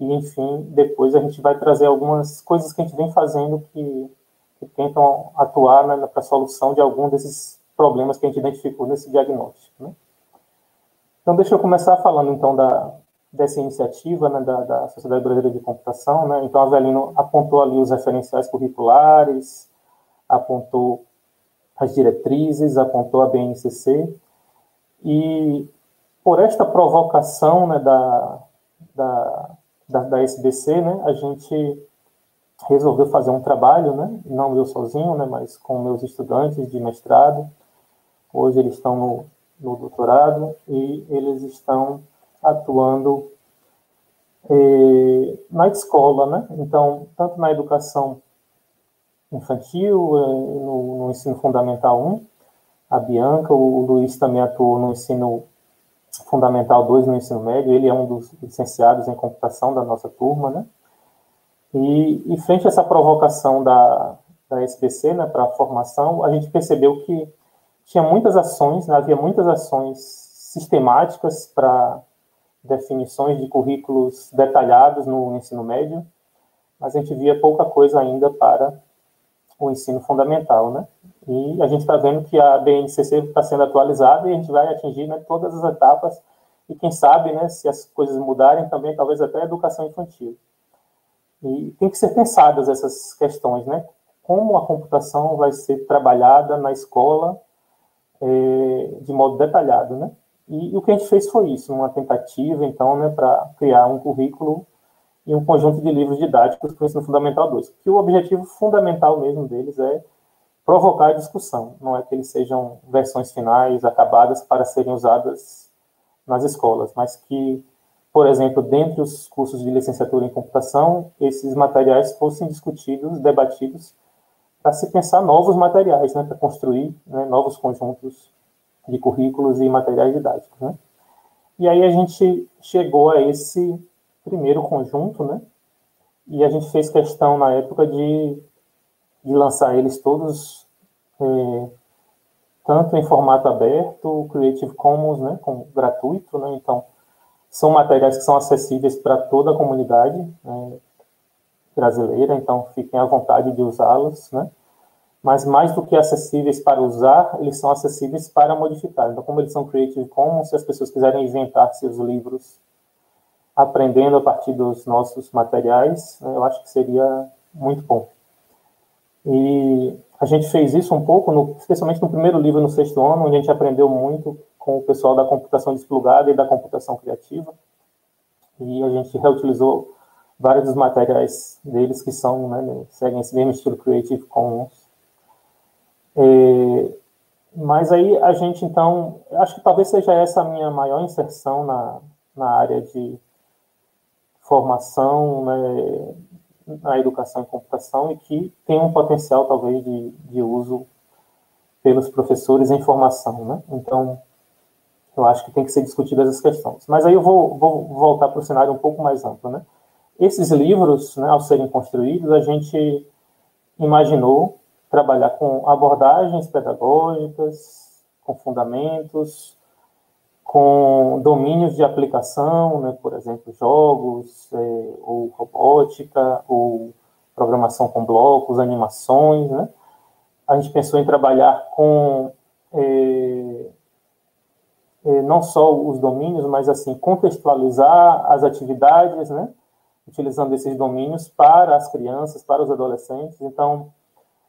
Speaker 4: E, enfim, depois a gente vai trazer algumas coisas que a gente vem fazendo que, que tentam atuar né, para a solução de algum desses problemas que a gente identificou nesse diagnóstico. Né? Então, deixa eu começar falando, então, da, dessa iniciativa né, da, da, Sociedade Brasileira de Computação. Né? Então, a Avelino apontou ali os referenciais curriculares, apontou as diretrizes, apontou a BNCC, e por esta provocação né, da, da, da, SBC, né, a gente resolveu fazer um trabalho, né, não eu sozinho, né, mas com meus estudantes de mestrado. Hoje eles estão no, no doutorado e eles estão atuando é, na escola, né? Então, tanto na educação infantil, é, no, no, ensino fundamental 1, a Bianca, o Luiz também atuou no ensino fundamental 2, no ensino médio, ele é um dos licenciados em computação da nossa turma, né? E, e frente a essa provocação da, da SPC, né, para a formação, a gente percebeu que tinha muitas ações, né, havia muitas ações sistemáticas para definições de currículos detalhados no ensino médio, mas a gente via pouca coisa ainda para o ensino fundamental, né? E a gente está vendo que a BNCC está sendo atualizada e a gente vai atingir né, todas as etapas e quem sabe, né, se as coisas mudarem também, talvez até a educação infantil. E tem que ser pensadas essas questões, né? Como a computação vai ser trabalhada na escola é, de modo detalhado, né? E, e, o que a gente fez foi isso, uma tentativa, então, né, para criar um currículo e um conjunto de livros didáticos para o ensino fundamental 2. Que o objetivo fundamental mesmo deles é provocar discussão, não é que eles sejam versões finais acabadas para serem usadas nas escolas, mas que, por exemplo, dentre os cursos de licenciatura em computação, esses materiais fossem discutidos, debatidos, para se pensar novos materiais, né, para construir né, novos conjuntos de currículos e materiais didáticos. Né? E aí a gente chegou a esse primeiro conjunto, né? E a gente fez questão na época de, de lançar eles todos é, tanto em formato aberto, Creative Commons, né, com gratuito, né? Então são materiais que são acessíveis para toda a comunidade né, brasileira, então fiquem à vontade de usá-los, né? Mas mais do que acessíveis para usar, eles são acessíveis para modificar. Então, como eles são Creative Commons, se as pessoas quiserem inventar seus livros aprendendo a partir dos nossos materiais, né, eu acho que seria muito bom. E a gente fez isso um pouco, no, especialmente no primeiro livro, no sexto ano, onde a gente aprendeu muito com o pessoal da computação desplugada e da computação criativa. E a gente reutilizou vários dos materiais deles que são, né, seguem esse mesmo estilo Creative Commons. É, mas aí a gente, então, acho que talvez seja essa a minha maior inserção na, na área de formação né, na educação em computação e que tem um potencial, talvez, de, de uso pelos professores em formação. Né? Então, eu acho que tem que ser discutidas essas questões. Mas aí eu vou, vou voltar para o cenário um pouco mais amplo. Né? Esses livros, né, ao serem construídos, a gente imaginou trabalhar com abordagens pedagógicas, com fundamentos, com domínios de aplicação, né, por exemplo, jogos, é, ou robótica, ou programação com blocos, animações, né? A gente pensou em trabalhar com é, não só os domínios, mas assim contextualizar as atividades, né? Utilizando esses domínios para as crianças, para os adolescentes. Então,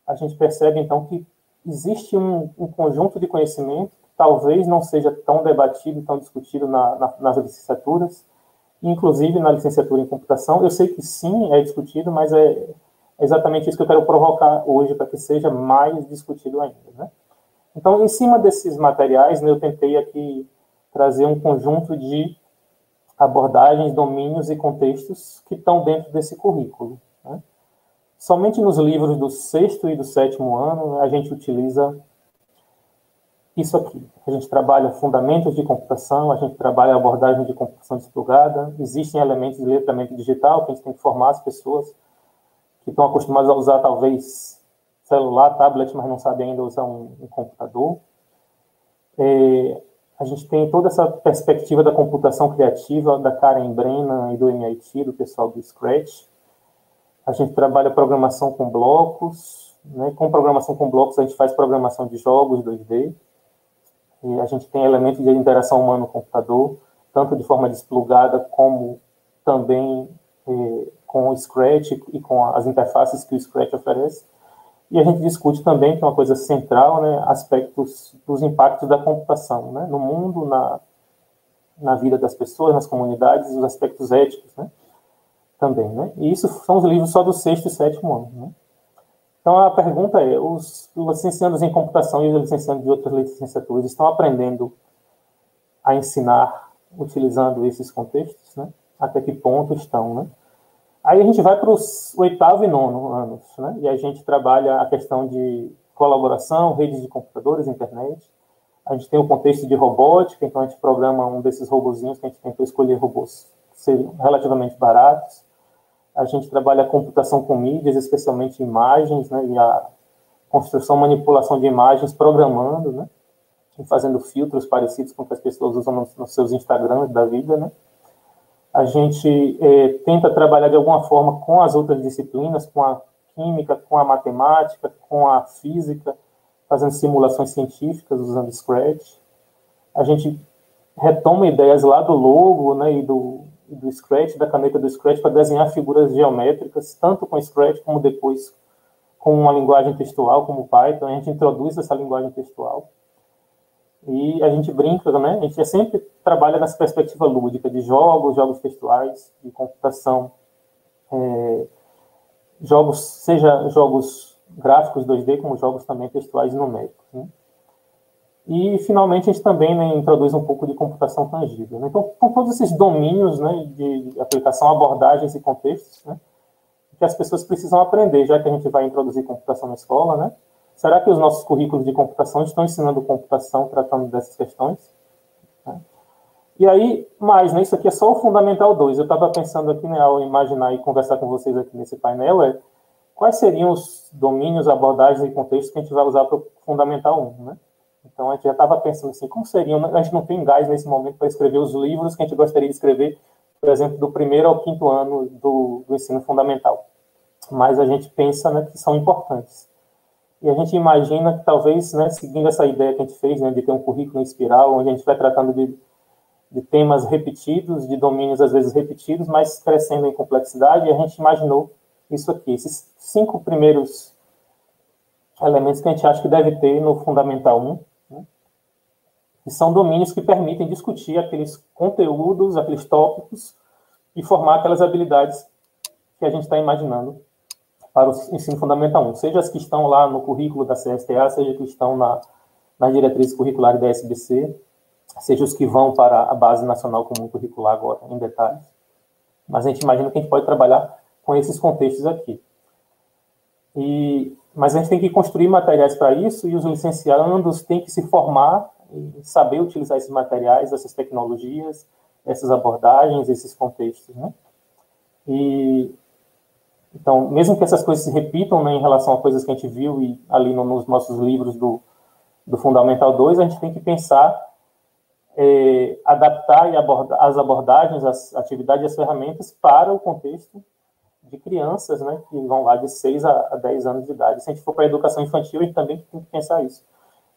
Speaker 4: a gente percebe então que existe um, um conjunto de conhecimento talvez não seja tão debatido, tão discutido na, na, nas licenciaturas, inclusive na licenciatura em computação. Eu sei que sim, é discutido, mas é exatamente isso que eu quero provocar hoje para que seja mais discutido ainda. Né? Então, em cima desses materiais, né, eu tentei aqui trazer um conjunto de abordagens, domínios e contextos que estão dentro desse currículo. Né? Somente nos livros do sexto e do sétimo ano a gente utiliza isso aqui. A gente trabalha fundamentos de computação, a gente trabalha abordagem de computação desplugada, existem elementos de letramento digital que a gente tem que formar as pessoas que estão acostumadas a usar talvez celular, tablet, mas não sabem ainda usar um, um computador. É, a gente tem toda essa perspectiva da computação criativa da Karen Brennan e do MIT, do pessoal do Scratch. A gente trabalha programação com blocos, né? com programação com blocos a gente faz programação de jogos 2D. E a gente tem elementos de interação humano-computador, tanto de forma desplugada como também eh, com o Scratch e com as interfaces que o Scratch oferece. E a gente discute também, que é uma coisa central, né, aspectos dos impactos da computação né, no mundo, na, na vida das pessoas, nas comunidades, os aspectos éticos né, também. Né? E isso são os livros só do sexto e sétimo ano. Né? Então, a pergunta é: os licenciados em computação e os licenciados de outras licenciaturas estão aprendendo a ensinar utilizando esses contextos? Né? até que ponto estão, né? Aí a gente vai para os oitavo e nono anos, né? E a gente trabalha a questão de colaboração, redes de computadores, internet. A gente tem o contexto de robótica, então a gente programa um desses robozinhos que a gente tentou escolher robôs que relativamente baratos. A gente trabalha a computação com mídias, especialmente imagens, né? E a construção, manipulação de imagens, programando, né? E fazendo filtros parecidos com o que as pessoas usam nos, nos seus Instagrams da vida, né? A gente é, tenta trabalhar de alguma forma com as outras disciplinas, com a química, com a matemática, com a física, fazendo simulações científicas usando Scratch. A gente retoma ideias lá do logo né, e do, do Scratch, da caneta do Scratch, para desenhar figuras geométricas, tanto com Scratch como depois com uma linguagem textual, como Python. A gente introduz essa linguagem textual. E a gente brinca, né? A gente sempre trabalha nessa perspectiva lúdica de jogos, jogos textuais, de computação, é, jogos, seja jogos gráficos 2D, como jogos também textuais e numéricos. Né? E, finalmente, a gente também né, introduz um pouco de computação tangível. Né? Então, com todos esses domínios né, de aplicação, abordagens e contextos, né, que as pessoas precisam aprender, já que a gente vai introduzir computação na escola, né? Será que os nossos currículos de computação estão ensinando computação tratando dessas questões? E aí, mais, né, isso aqui é só o Fundamental 2. Eu estava pensando aqui, né, ao imaginar e conversar com vocês aqui nesse painel, é quais seriam os domínios, abordagens e contextos que a gente vai usar para o Fundamental 1, né? Então, a gente já estava pensando assim, como seriam, a gente não tem gás nesse momento para escrever os livros que a gente gostaria de escrever, por exemplo, do primeiro ao quinto ano do, do ensino fundamental. Mas a gente pensa né, que são importantes. E a gente imagina que talvez, né, seguindo essa ideia que a gente fez, né, de ter um currículo em espiral, onde a gente vai tratando de, de temas repetidos, de domínios às vezes repetidos, mas crescendo em complexidade, e a gente imaginou isso aqui, esses cinco primeiros elementos que a gente acha que deve ter no Fundamental 1, né, que são domínios que permitem discutir aqueles conteúdos, aqueles tópicos, e formar aquelas habilidades que a gente está imaginando para o ensino fundamental 1, seja as que estão lá no currículo da CSTA, seja que estão na, na diretriz curricular da SBC, seja os que vão para a base nacional comum curricular agora, em detalhes. Mas a gente imagina que a gente pode trabalhar com esses contextos aqui. E, mas a gente tem que construir materiais para isso e os licenciados têm que se formar e saber utilizar esses materiais, essas tecnologias, essas abordagens, esses contextos, né? E então, mesmo que essas coisas se repitam né, em relação a coisas que a gente viu e ali no, nos nossos livros do, do Fundamental 2, a gente tem que pensar, é, adaptar e abordar, as abordagens, as atividades e as ferramentas para o contexto de crianças, né, que vão lá de 6 a, a 10 anos de idade. Se a gente for para a educação infantil, a gente também tem que pensar isso.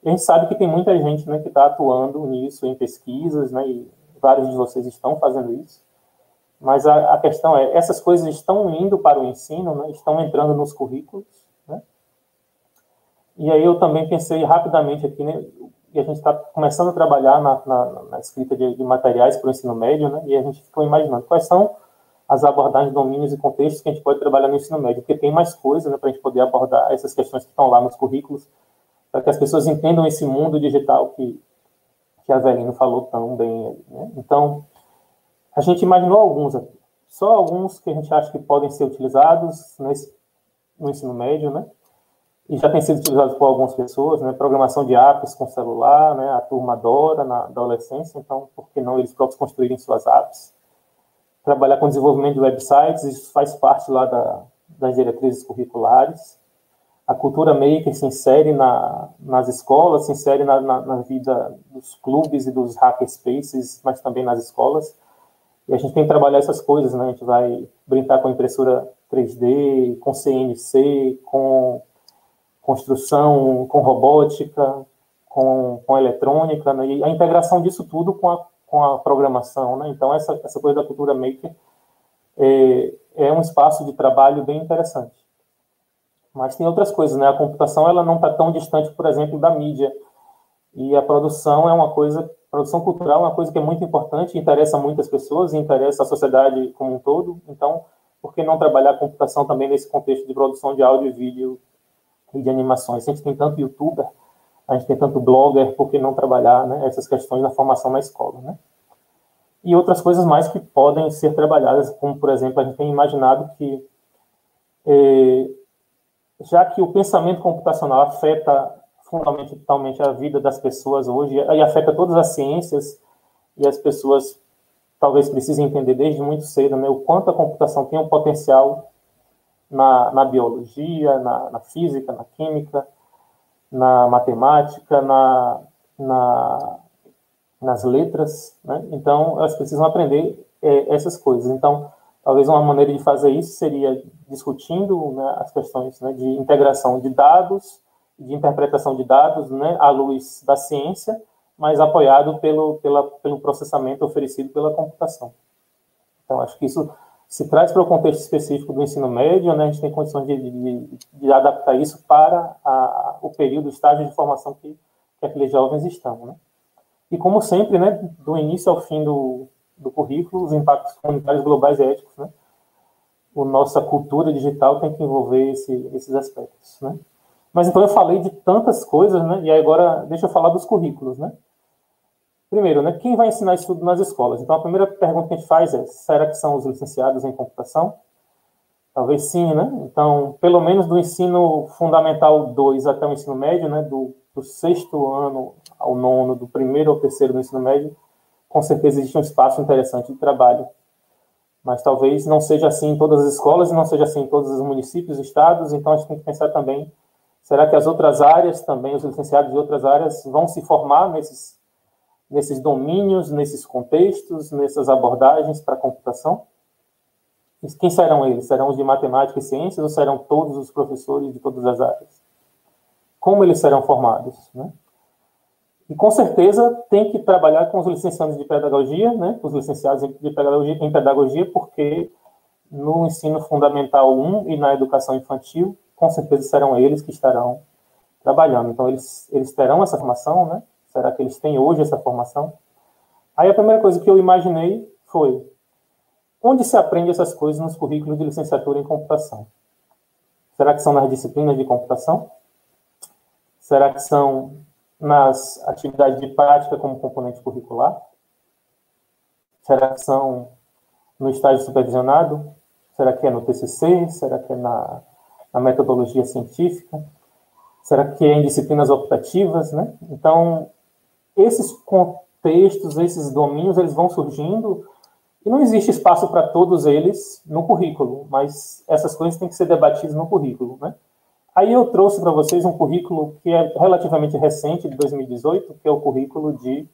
Speaker 4: A gente sabe que tem muita gente né, que está atuando nisso em pesquisas, né, e vários de vocês estão fazendo isso. Mas a, a, questão é, essas coisas estão indo para o ensino, né? estão entrando nos currículos, né? E aí eu também pensei rapidamente aqui, né? E a gente está começando a trabalhar na, na, na escrita de, de, materiais para o ensino médio, né? E a gente ficou imaginando quais são as abordagens, domínios e contextos que a gente pode trabalhar no ensino médio, porque tem mais coisas, né? Para a gente poder abordar essas questões que estão lá nos currículos, para que as pessoas entendam esse mundo digital que, que a Avelino falou tão bem. Né? Então, a gente imaginou alguns aqui, só alguns que a gente acha que podem ser utilizados no ensino médio, né? E já tem sido utilizado por algumas pessoas, né? Programação de apps com celular, né? A turma adora na adolescência, então por que não eles próprios construírem suas apps? Trabalhar com desenvolvimento de websites, isso faz parte lá da, das diretrizes curriculares. A cultura maker se insere na, nas escolas, se insere na, na, na vida dos clubes e dos hackerspaces, mas também nas escolas e a gente tem que trabalhar essas coisas, né? A gente vai brincar com impressora 3D, com CNC, com construção, com robótica, com, com eletrônica, né? e a integração disso tudo com a, com a programação, né? Então, essa, essa coisa da cultura maker é, é um espaço de trabalho bem interessante. Mas tem outras coisas, né? A computação, ela não está tão distante, por exemplo, da mídia. E a produção é uma coisa produção cultural é uma coisa que é muito importante, interessa muitas pessoas, interessa a sociedade como um todo. Então, por que não trabalhar a computação também nesse contexto de produção de áudio e vídeo e de animações? A gente tem tanto youtuber, a gente tem tanto blogger, por que não trabalhar né, essas questões na formação na escola, né? e outras coisas mais que podem ser trabalhadas, como, por exemplo, a gente tem imaginado que, é, já que o pensamento computacional afeta fundamentalmente a vida das pessoas hoje, e afeta todas as ciências, e as pessoas talvez precisem entender desde muito cedo né, o quanto a computação tem um potencial na, na biologia, na, na, física, na química, na matemática, na, na nas letras, né? Então, elas precisam aprender é, essas coisas. Então, talvez uma maneira de fazer isso seria discutindo né, as questões né, de integração de dados, de interpretação de dados, né, à luz da ciência, mas apoiado pelo, pela, pelo processamento oferecido pela computação. Então, acho que isso se traz para o contexto específico do ensino médio, né, a gente tem condições de, de, de adaptar isso para a, o período, o estágio de formação que, que aqueles jovens estão. Né. E como sempre, né, do início ao fim do, do currículo, os impactos comunitários globais e éticos, né, a nossa cultura digital tem que envolver esse, esses aspectos, né. Mas então eu falei de tantas coisas, né, e agora deixa eu falar dos currículos, né. Primeiro, né, quem vai ensinar isso tudo nas escolas? Então a primeira pergunta que a gente faz é, será que são os licenciados em computação? Talvez sim, né? Então, pelo menos do ensino fundamental 2 até o ensino médio, né, do, do sexto ano ao nono, do primeiro ao terceiro do ensino médio, com certeza existe um espaço interessante de trabalho. Mas talvez não seja assim em todas as escolas e não seja assim em todos os municípios, estados, então a gente tem que pensar também, será que as outras áreas também, os licenciados de outras áreas, vão se formar nesses, nesses domínios, nesses contextos, nessas abordagens para a computação? Quem serão eles? Serão os de matemática e ciências ou serão todos os professores de todas as áreas? Como eles serão formados? Né? E com certeza tem que trabalhar com os licenciados de pedagogia, né, os licenciados de pedagogia, em pedagogia, porque no ensino fundamental 1 e na educação infantil, com certeza serão eles que estarão trabalhando. Então, eles, eles terão essa formação, né? Será que eles têm hoje essa formação? Aí a primeira coisa que eu imaginei foi: onde se aprende essas coisas nos currículos de licenciatura em computação? Será que são nas disciplinas de computação? Será que são nas atividades de prática como componente curricular? Será que são no estágio supervisionado? Será que é no TCC? Será que é na, na metodologia científica? Será que é em disciplinas optativas, né? Então, esses contextos, esses domínios, eles vão surgindo e não existe espaço para todos eles no currículo, mas essas coisas têm que ser debatidas no currículo, né? Aí eu trouxe para vocês um currículo que é relativamente recente, de 2018, que é o currículo de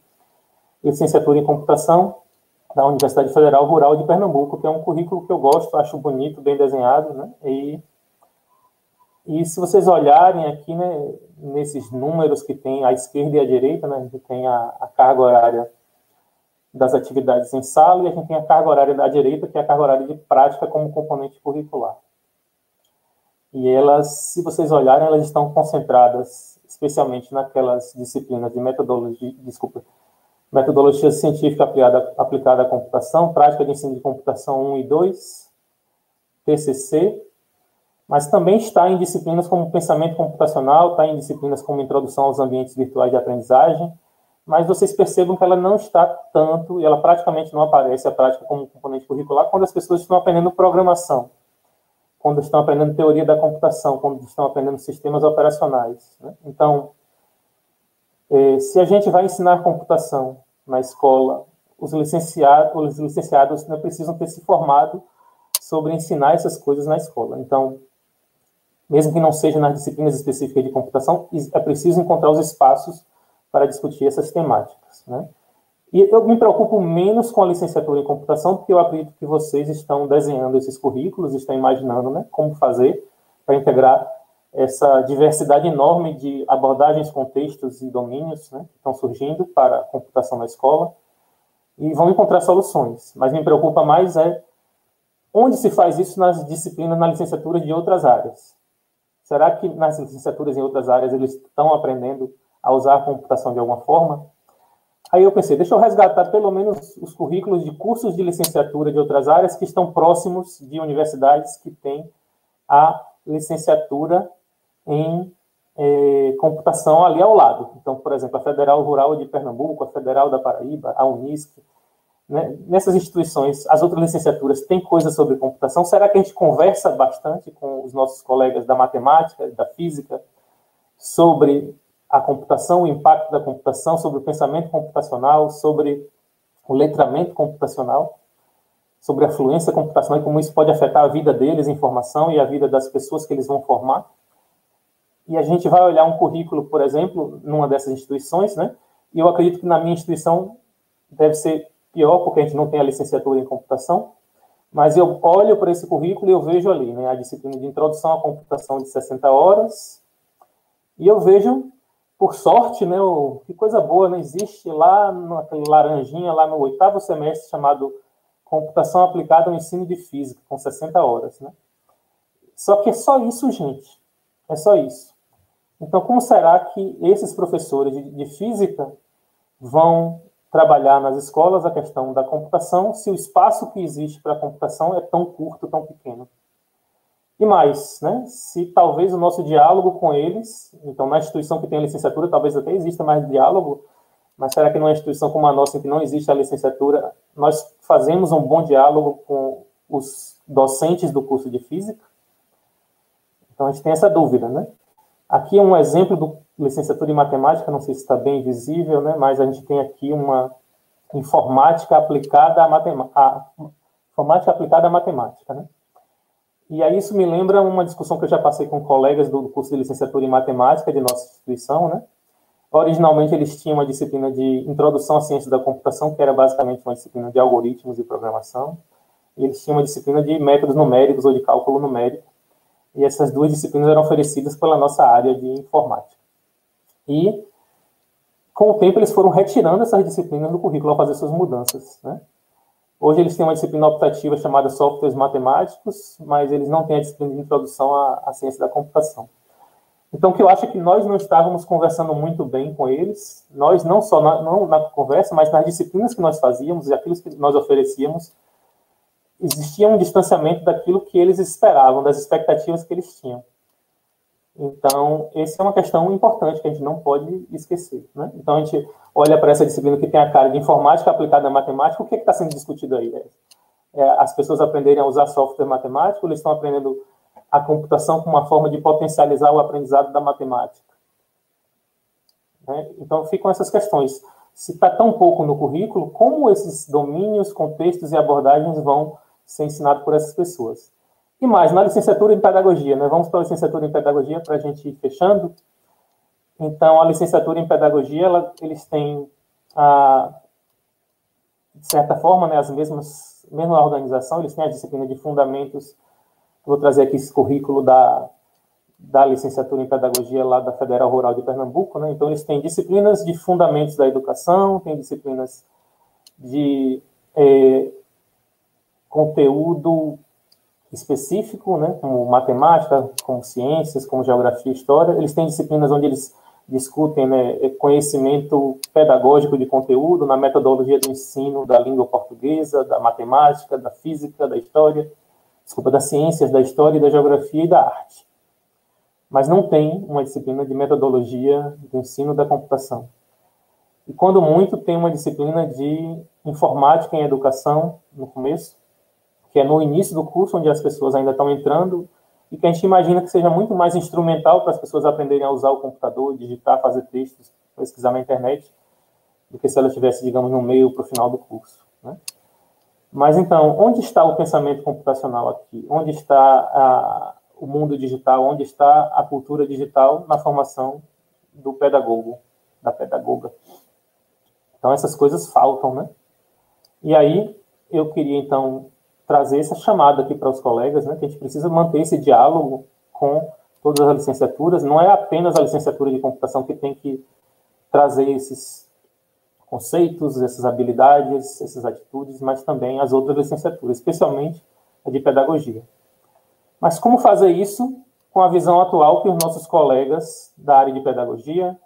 Speaker 4: licenciatura em computação da Universidade Federal Rural de Pernambuco, que é um currículo que eu gosto, acho bonito, bem desenhado, né? E, e se vocês olharem aqui, né, nesses números que tem à esquerda e à direita, né, a gente tem a, a carga horária das atividades em sala e a gente tem a carga horária da direita, que é a carga horária de prática como componente curricular. E elas, se vocês olharem, elas estão concentradas especialmente naquelas disciplinas de metodologia, desculpa, metodologia científica aplicada, aplicada à computação, prática de ensino de computação 1 e 2, TCC, mas também está em disciplinas como pensamento computacional, está em disciplinas como introdução aos ambientes virtuais de aprendizagem, mas vocês percebam que ela não está tanto, e ela praticamente não aparece a prática como componente curricular quando as pessoas estão aprendendo programação quando estão aprendendo teoria da computação, quando estão aprendendo sistemas operacionais. Né? Então, eh, se a gente vai ensinar computação na escola, os licenciados, os licenciados né, precisam ter se formado sobre ensinar essas coisas na escola. Então, mesmo que não seja nas disciplinas específicas de computação, é preciso encontrar os espaços para discutir essas temáticas. Né? E eu me preocupo menos com a licenciatura em computação, porque eu acredito que vocês estão desenhando esses currículos, estão imaginando né, como fazer para integrar essa diversidade enorme de abordagens, contextos e domínios né, que estão surgindo para a computação na escola e vão encontrar soluções. Mas me preocupa mais é onde se faz isso nas disciplinas, na licenciatura de outras áreas. Será que nas licenciaturas em outras áreas eles estão aprendendo a usar a computação de alguma forma? Aí eu pensei, deixa eu resgatar pelo menos os currículos de cursos de licenciatura de outras áreas que estão próximos de universidades que têm a licenciatura em eh, computação ali ao lado. Então, por exemplo, a Federal Rural de Pernambuco, a Federal da Paraíba, a Unisc, né, nessas instituições, as outras licenciaturas têm coisas sobre computação? Será que a gente conversa bastante com os nossos colegas da matemática, da física, sobre a computação, o impacto da computação, sobre o pensamento computacional, sobre o letramento computacional, sobre a fluência computacional e como isso pode afetar a vida deles em formação e a vida das pessoas que eles vão formar? E a gente vai olhar um currículo, por exemplo, numa dessas instituições, né? E eu acredito que na minha instituição deve ser pior, porque a gente não tem a licenciatura em computação, mas eu olho para esse currículo e eu vejo ali, né, a disciplina de introdução à computação de 60 horas, e eu vejo, por sorte, né, o, que coisa boa, né, existe lá naquele laranjinha, lá no oitavo semestre, chamado Computação Aplicada ao Ensino de Física, com 60 horas, né. Só que é só isso, gente, é só isso. Então, como será que esses professores de, de física vão trabalhar nas escolas a questão da computação se o espaço que existe para a computação é tão curto, tão pequeno. E mais, né, se talvez o nosso diálogo com eles, então na instituição que tem a licenciatura talvez até exista mais diálogo, mas será que numa instituição como a nossa, em que não existe a licenciatura, nós fazemos um bom diálogo com os docentes do curso de física? Então a gente tem essa dúvida, né? Aqui é um exemplo do licenciatura em matemática, não sei se está bem visível, né, mas a gente tem aqui uma informática aplicada à matemática, informática aplicada à matemática, né? E aí isso me lembra uma discussão que eu já passei com colegas do curso de licenciatura em matemática de nossa instituição, né? Originalmente eles tinham uma disciplina de introdução à ciência da computação, que era basicamente uma disciplina de algoritmos e programação, e eles tinham uma disciplina de métodos numéricos ou de cálculo numérico, e essas duas disciplinas eram oferecidas pela nossa área de informática. E, com o tempo, eles foram retirando essas disciplinas do currículo ao fazer suas mudanças. Né? Hoje eles têm uma disciplina optativa chamada Softwares Matemáticos, mas eles não têm a disciplina de Introdução à, à Ciência da Computação. Então, o que eu acho é que nós não estávamos conversando muito bem com eles, nós não só na, não na conversa, mas nas disciplinas que nós fazíamos e aquilo que nós oferecíamos, existia um distanciamento daquilo que eles esperavam, das expectativas que eles tinham. Então, essa é uma questão importante que a gente não pode esquecer. Né? Então, a gente olha para essa disciplina que tem a cara de informática aplicada à matemática, o que é está sendo discutido aí? É, as pessoas aprenderem a usar software matemático, eles estão aprendendo a computação como uma forma de potencializar o aprendizado da matemática. Né? Então, ficam essas questões. Se está tão pouco no currículo, como esses domínios, contextos e abordagens vão ser ensinados por essas pessoas? E mais, na licenciatura em pedagogia, né? Vamos para a licenciatura em pedagogia para a gente ir fechando. Então, a licenciatura em pedagogia, ela, eles têm, a, de certa forma, né, as mesmas, mesma organização, eles têm a disciplina de fundamentos. Vou trazer aqui esse currículo da, da licenciatura em pedagogia lá da Federal Rural de Pernambuco, né? Então, eles têm disciplinas de fundamentos da educação, têm disciplinas de é, conteúdo específico, né, como matemática, como ciências, como geografia e história. Eles têm disciplinas onde eles discutem né, conhecimento pedagógico de conteúdo na metodologia do ensino da língua portuguesa, da matemática, da física, da história, desculpa, das ciências, da história, da geografia e da arte. Mas não tem uma disciplina de metodologia do ensino da computação. E quando muito tem uma disciplina de informática em educação no começo, que é no início do curso, onde as pessoas ainda estão entrando, e que a gente imagina que seja muito mais instrumental para as pessoas aprenderem a usar o computador, digitar, fazer textos, pesquisar na internet, do que se ela estivesse, digamos, no meio para o final do curso. Né? Mas então, onde está o pensamento computacional aqui? Onde está a, o mundo digital? Onde está a cultura digital na formação do pedagogo, da pedagoga? Então, essas coisas faltam, né? E aí, eu queria, então, trazer essa chamada aqui para os colegas, né, que a gente precisa manter esse diálogo com todas as licenciaturas. Não é apenas a licenciatura de computação que tem que trazer esses conceitos, essas habilidades, essas atitudes, mas também as outras licenciaturas, especialmente a de pedagogia. Mas como fazer isso com a visão atual que os nossos colegas da área de pedagogia,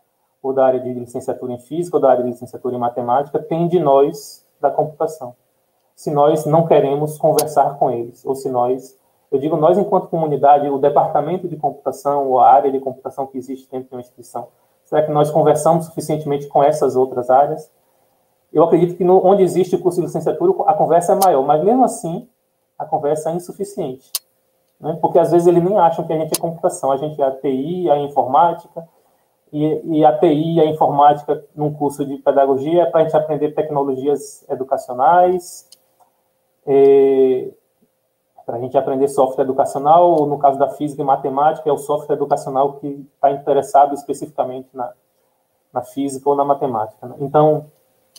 Speaker 4: ou da área de licenciatura em física, ou da área de licenciatura em matemática, têm de nós da computação? Se nós não queremos conversar com eles, ou se nós, eu digo nós enquanto comunidade, o departamento de computação ou a área de computação que existe dentro de uma instituição, será que nós conversamos suficientemente com essas outras áreas? eu acredito que no, onde existe o curso de licenciatura, a conversa é maior, mas mesmo assim, a conversa é insuficiente. Né? Porque às vezes eles nem acham que a gente é computação, a gente é a TI, a informática, e, e a TI a informática num curso de pedagogia é para a gente aprender tecnologias educacionais, é, para a gente aprender software educacional, ou no caso da física e matemática, é o software educacional que está interessado especificamente na, na física ou na matemática. Né? Então,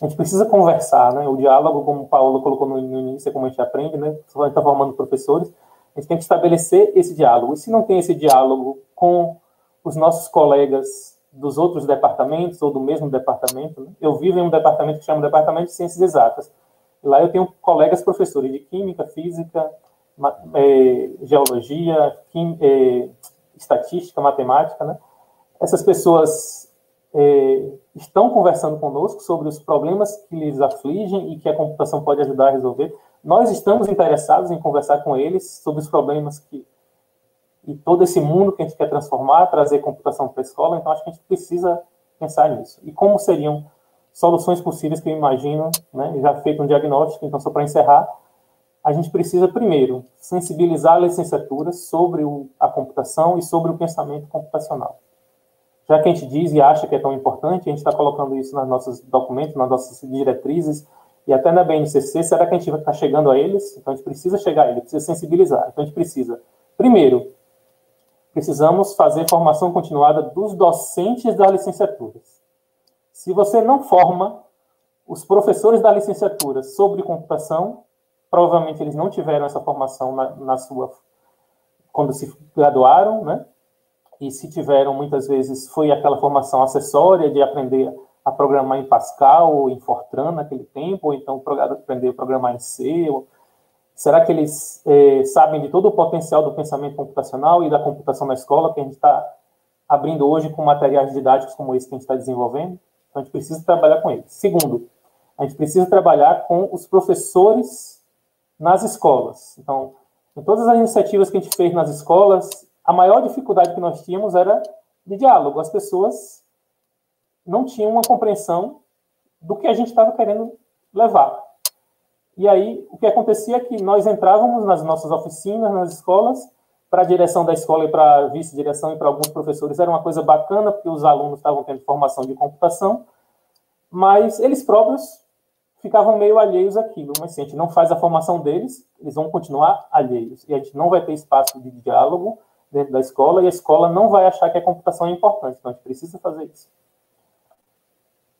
Speaker 4: a gente precisa conversar, né? O diálogo, como o Paulo colocou no, início, é como a gente aprende, né? A gente está formando professores, a gente tem que estabelecer esse diálogo. E se não tem esse diálogo com os nossos colegas dos outros departamentos ou do mesmo departamento, né? eu vivo em um departamento que chama Departamento de Ciências Exatas. Lá eu tenho colegas professores de Química, Física, é, Geologia, quim, é, Estatística, Matemática, né? Essas pessoas é, estão conversando conosco sobre os problemas que lhes afligem e que a computação pode ajudar a resolver. Nós estamos interessados em conversar com eles sobre os problemas que e todo esse mundo que a gente quer transformar, trazer computação para a escola. Então, acho que a gente precisa pensar nisso. E como seriam soluções possíveis que eu imagino, né, já feito um diagnóstico, então, só para encerrar, a gente precisa, primeiro, sensibilizar a licenciatura sobre o, a computação e sobre o pensamento computacional já que a gente diz e acha que é tão importante, a gente está colocando isso nos nossos documentos, nas nossas diretrizes e até na BNCC, será que a gente vai estar tá chegando a eles? Então a gente precisa chegar a eles, precisa sensibilizar. Então a gente precisa, primeiro, precisamos fazer formação continuada dos docentes das licenciaturas. Se você não forma os professores da licenciatura sobre computação, provavelmente eles não tiveram essa formação na, na sua quando se graduaram, né? e se tiveram, muitas vezes, foi aquela formação acessória de aprender a programar em Pascal ou em Fortran naquele tempo, ou então aprender a programar em C. Ou... Será que eles é, sabem de todo o potencial do pensamento computacional e da computação na escola que a gente está abrindo hoje com materiais didáticos como esse que a gente está desenvolvendo? Então, a gente precisa trabalhar com eles. Segundo, a gente precisa trabalhar com os professores nas escolas. Então, em todas as iniciativas que a gente fez nas escolas, a maior dificuldade que nós tínhamos era de diálogo. As pessoas não tinham uma compreensão do que a gente estava querendo levar. E aí, o que acontecia é que nós entrávamos nas nossas oficinas, nas escolas, para a direção da escola e para a vice-direção e para alguns professores era uma coisa bacana, porque os alunos estavam tendo formação de computação, mas eles próprios ficavam meio alheios àquilo. Mas se a gente não faz a formação deles, eles vão continuar alheios. E a gente não vai ter espaço de diálogo, dentro da escola e a escola não vai achar que a computação é importante. Então, a gente precisa fazer isso.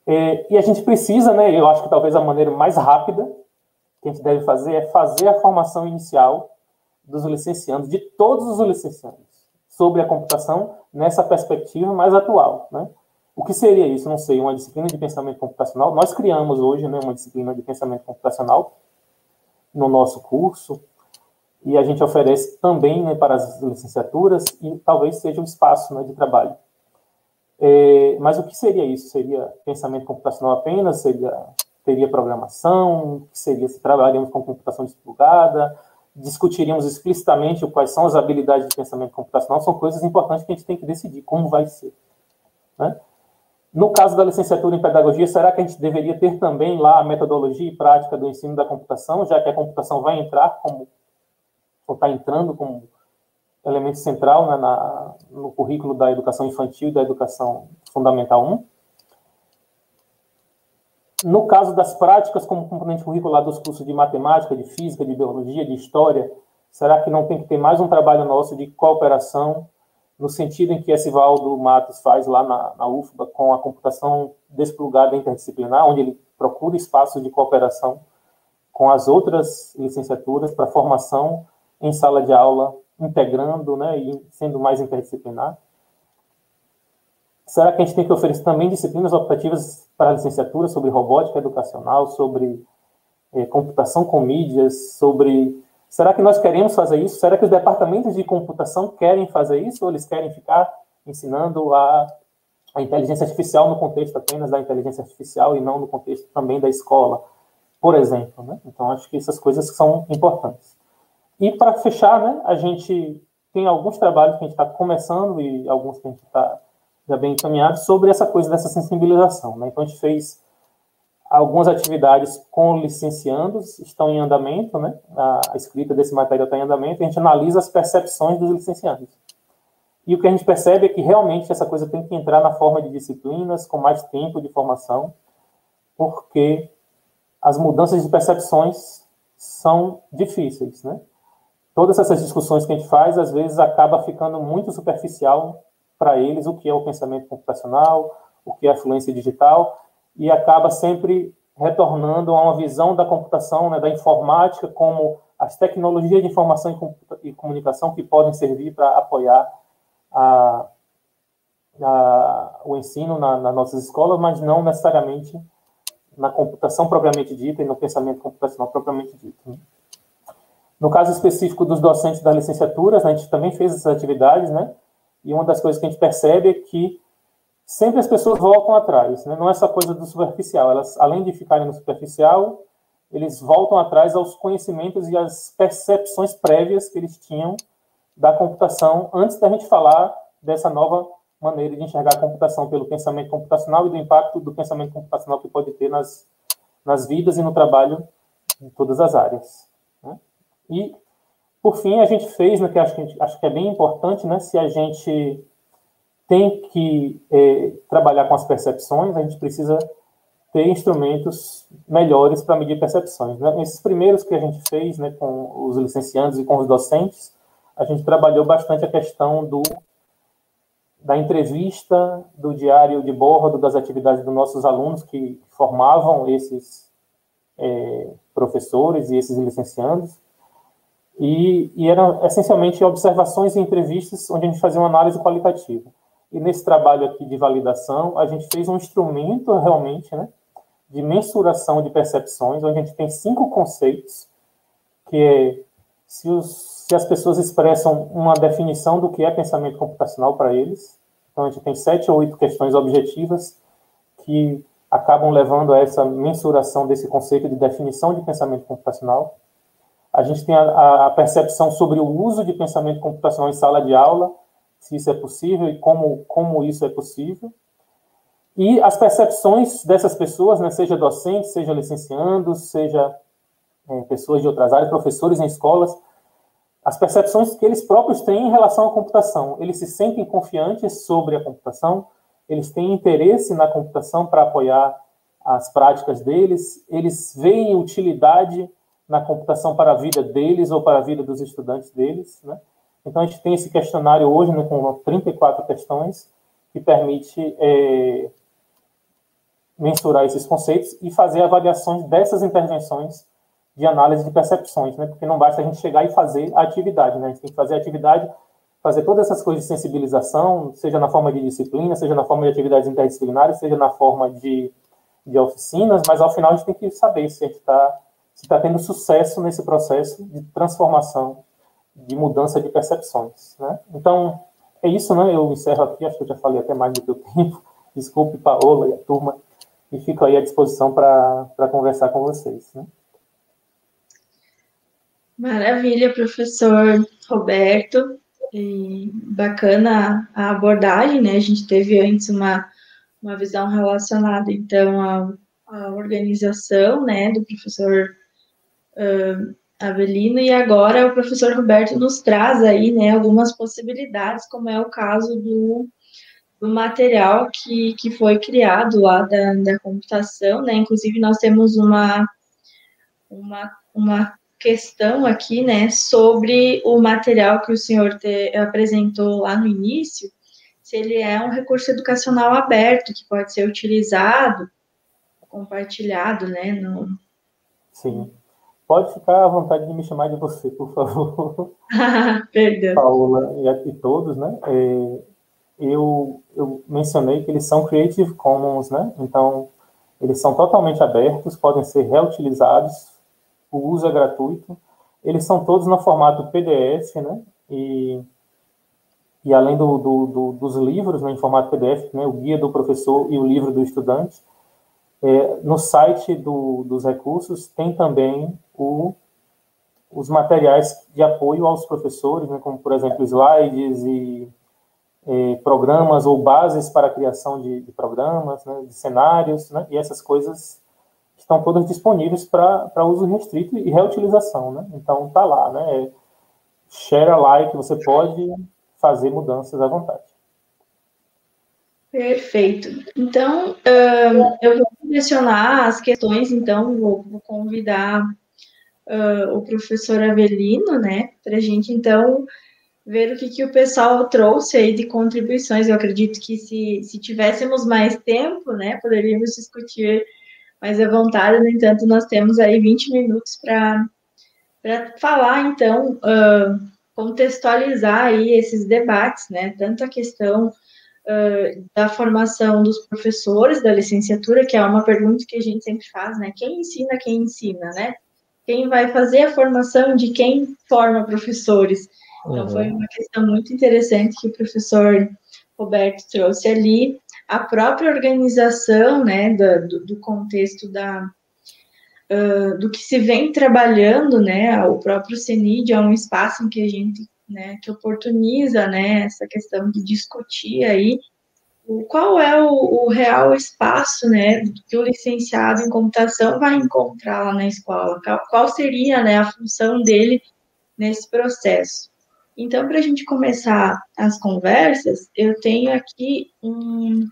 Speaker 4: É, e a gente precisa, né, eu acho que talvez a maneira mais rápida que a gente deve fazer é fazer a formação inicial dos licenciados, de todos os licenciados, sobre a computação nessa perspectiva mais atual. Né? O que seria isso? Não sei, uma disciplina de pensamento computacional. Nós criamos hoje né, uma disciplina de pensamento computacional no nosso curso, e a gente oferece também né, para as licenciaturas e talvez seja um espaço né, de trabalho. É, mas o que seria isso? Seria pensamento computacional apenas? Seria, teria programação? Seria se trabalharíamos com computação distribuída? Discutiríamos explicitamente quais são as habilidades de pensamento computacional? São coisas importantes que a gente tem que decidir como vai ser. Né? No caso da licenciatura em pedagogia, será que a gente deveria ter também lá a metodologia e prática do ensino da computação, já que a computação vai entrar como está entrando como elemento central né, na, no currículo da educação infantil e da educação fundamental 1. No caso das práticas, como componente curricular dos cursos de matemática, de física, de biologia, de história, será que não tem que ter mais um trabalho nosso de cooperação, no sentido em que esse Valdo Matos faz lá na, na UFBA com a computação desplugada interdisciplinar, onde ele procura espaços de cooperação com as outras licenciaturas para formação em sala de aula, integrando né, e sendo mais interdisciplinar? Será que a gente tem que oferecer também disciplinas optativas para a licenciatura sobre robótica educacional, sobre eh, computação com mídias, sobre... Será que nós queremos fazer isso? Será que os departamentos de computação querem fazer isso ou eles querem ficar ensinando a, a inteligência artificial no contexto apenas da inteligência artificial e não no contexto também da escola, por exemplo? Né? Então, acho que essas coisas são importantes. E para fechar, né, a gente tem alguns trabalhos que a gente está começando e alguns que a gente está já bem encaminhado sobre essa coisa dessa sensibilização. Né? Então a gente fez algumas atividades com licenciandos estão em andamento, né? A, escrita desse material está em andamento, e a gente analisa as percepções dos licenciandos. E o que a gente percebe é que realmente essa coisa tem que entrar na forma de disciplinas, com mais tempo de formação, porque as mudanças de percepções são difíceis, né? Todas essas discussões que a gente faz, às vezes, acaba ficando muito superficial para eles o que é o pensamento computacional, o que é a fluência digital, e acaba sempre retornando a uma visão da computação, né, da informática, como as tecnologias de informação e comunicação que podem servir para apoiar a, a, o ensino na, nas nossas escolas, mas não necessariamente na computação propriamente dita e no pensamento computacional propriamente dito. Né? No caso específico dos docentes das licenciaturas, a gente também fez essas atividades, né? E uma das coisas que a gente percebe é que sempre as pessoas voltam atrás, né? não é essa coisa do superficial. Elas, além de ficarem no superficial, eles voltam atrás aos conhecimentos e às percepções prévias que eles tinham da computação antes da gente falar dessa nova maneira de enxergar a computação pelo pensamento computacional e do impacto do pensamento computacional que pode ter nas, nas vidas e no trabalho em todas as áreas. Né? E, por fim, a gente fez, né, que acho que, gente, acho que é bem importante, né, se a gente tem que é, trabalhar com as percepções, a gente precisa ter instrumentos melhores para medir percepções. Né? Esses primeiros que a gente fez né, com os licenciados e com os docentes, a gente trabalhou bastante a questão do da entrevista, do diário de bordo, das atividades dos nossos alunos que formavam esses é, professores e esses licenciados. E, e eram essencialmente observações e entrevistas onde a gente fazia uma análise qualitativa. E nesse trabalho aqui de validação, a gente fez um instrumento realmente né, de mensuração de percepções, onde a gente tem cinco conceitos, que é se, os, se as pessoas expressam uma definição do que é pensamento computacional para eles. Então, a gente tem sete ou oito questões objetivas que acabam levando a essa mensuração desse conceito de definição de pensamento computacional. A gente tem a, a percepção sobre o uso de pensamento computacional em sala de aula, se isso é possível e como, como isso é possível. E as percepções dessas pessoas, né, seja docentes, seja licenciandos, seja é, pessoas de outras áreas, professores em escolas, as percepções que eles próprios têm em relação à computação. Eles se sentem confiantes sobre a computação, eles têm interesse na computação para apoiar as práticas deles, eles veem utilidade na computação para a vida deles ou para a vida dos estudantes deles, né? Então, a gente tem esse questionário hoje né, com 34 questões que permite é, mensurar esses conceitos e fazer avaliações dessas intervenções de análise de percepções, né? Porque não basta a gente chegar e fazer a atividade, né? A gente tem que fazer a atividade, fazer todas essas coisas de sensibilização, seja na forma de disciplina, seja na forma de atividades interdisciplinares, seja na forma de, de oficinas, mas ao final a gente tem que saber se a gente está se tá tendo sucesso nesse processo de transformação de mudança de percepções. Né? Então, é isso, né? Eu encerro aqui, acho que eu já falei até mais do que o tempo. Desculpe, Paola e a turma, e fico aí à disposição para conversar com vocês. Né?
Speaker 2: Maravilha, professor Roberto. E bacana a abordagem, né? A gente teve antes uma, uma visão relacionada, então, à, à organização, né, do professor uh, Avelino, e agora o professor Roberto nos traz aí, né, algumas possibilidades, como é o caso do, do material que, que foi criado lá da, da computação, né, inclusive nós temos uma, uma, uma questão aqui, né, sobre o material que o senhor te, apresentou lá no início, se ele é um recurso educacional aberto, que pode ser utilizado, compartilhado, né, no...
Speaker 4: Sim. Pode ficar à vontade de me chamar de você, por favor.
Speaker 2: Perdão.
Speaker 4: Paula e aqui todos, né? É, eu, eu mencionei que eles são Creative Commons, né? Então, eles são totalmente abertos, podem ser reutilizados, o uso é gratuito. Eles são todos no formato PDF, né? E, e além do, do, do, dos livros né, em formato PDF, né, o guia do professor e o livro do estudante, no site do, dos recursos tem também o, os materiais de apoio aos professores, né, como, por exemplo, slides e é, programas ou bases para a criação de, de programas, né, de cenários, né, e essas coisas estão todas disponíveis para uso restrito e reutilização, né? Então tá lá, né? É share alike, você pode fazer mudanças à vontade.
Speaker 2: Perfeito. Então, uh, eu vou direcionar as questões, então, vou, vou convidar uh, o professor Avelino, né, para a gente, então, ver o que, que o pessoal trouxe aí de contribuições. Eu acredito que se, se tivéssemos mais tempo, né, poderíamos discutir mais à vontade, no entanto, nós temos aí 20 minutos para falar, então, uh, contextualizar aí esses debates, né, tanto a questão uh, da formação dos professores da licenciatura, que é uma pergunta que a gente sempre faz, né, quem ensina quem ensina, né, quem vai fazer a formação de quem forma professores. Então, uhum. foi uma questão muito interessante que o professor Roberto trouxe ali, a própria organização, né, do, do contexto da, uh, do que se vem trabalhando, né, o próprio CENID é um espaço em que a gente, né, que oportuniza, né, essa questão de discutir aí o, qual é o, o, real espaço, né, que o licenciado em computação vai encontrar lá na escola, qual, qual seria, né, a função dele nesse processo. Então, para a gente começar as conversas, eu tenho aqui um,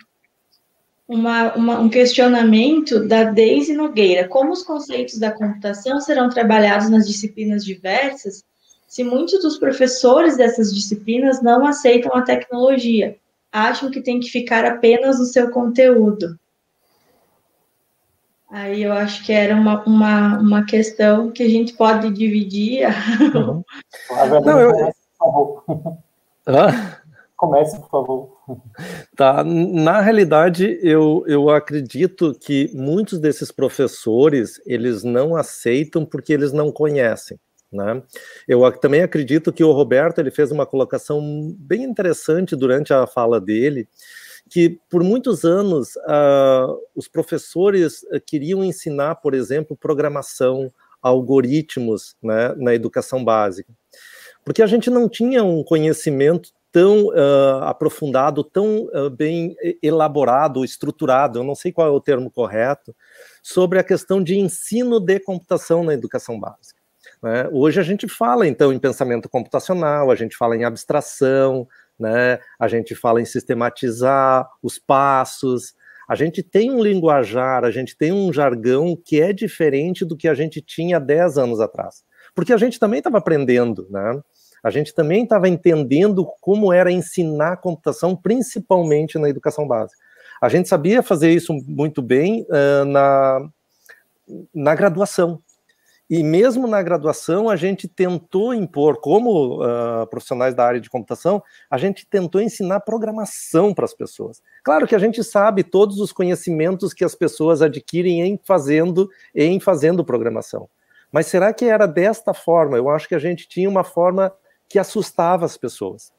Speaker 2: uma, uma, um questionamento da Deise Nogueira. Como os conceitos da computação serão trabalhados nas disciplinas diversas se muitos dos professores dessas disciplinas não aceitam a tecnologia? Acham que tem que ficar apenas no seu conteúdo. Aí eu acho que era uma, uma, uma questão que a gente pode dividir. Uhum.
Speaker 4: Não, eu... Por favor. Comece, por favor.
Speaker 3: Tá, na realidade, eu, eu acredito que muitos desses professores, eles não aceitam porque eles não conhecem. Né? Eu também acredito que o Roberto ele fez uma colocação bem interessante durante a fala dele, que por muitos anos uh, os professores uh, queriam ensinar, por exemplo, programação, algoritmos né, na educação básica, porque a gente não tinha um conhecimento tão uh, aprofundado, tão uh, bem elaborado, estruturado, eu não sei qual é o termo correto, sobre a questão de ensino de computação na educação básica. Né? Hoje a gente fala, então, em pensamento computacional, a gente fala em abstração, né? a gente fala em sistematizar os passos, a gente tem um linguajar, a gente tem um jargão que é diferente do que a gente tinha 10 anos atrás. Porque a gente também estava aprendendo, né? a gente também estava entendendo como era ensinar computação, principalmente na educação básica. A gente sabia fazer isso muito bem uh, na, na graduação. E mesmo na graduação, a gente tentou impor, como uh, profissionais da área de computação, a gente tentou ensinar programação para as pessoas. Claro que a gente sabe todos os conhecimentos que as pessoas adquirem em fazendo em fazendo programação. Mas será que era desta forma? Eu acho que a gente tinha uma forma que assustava as pessoas.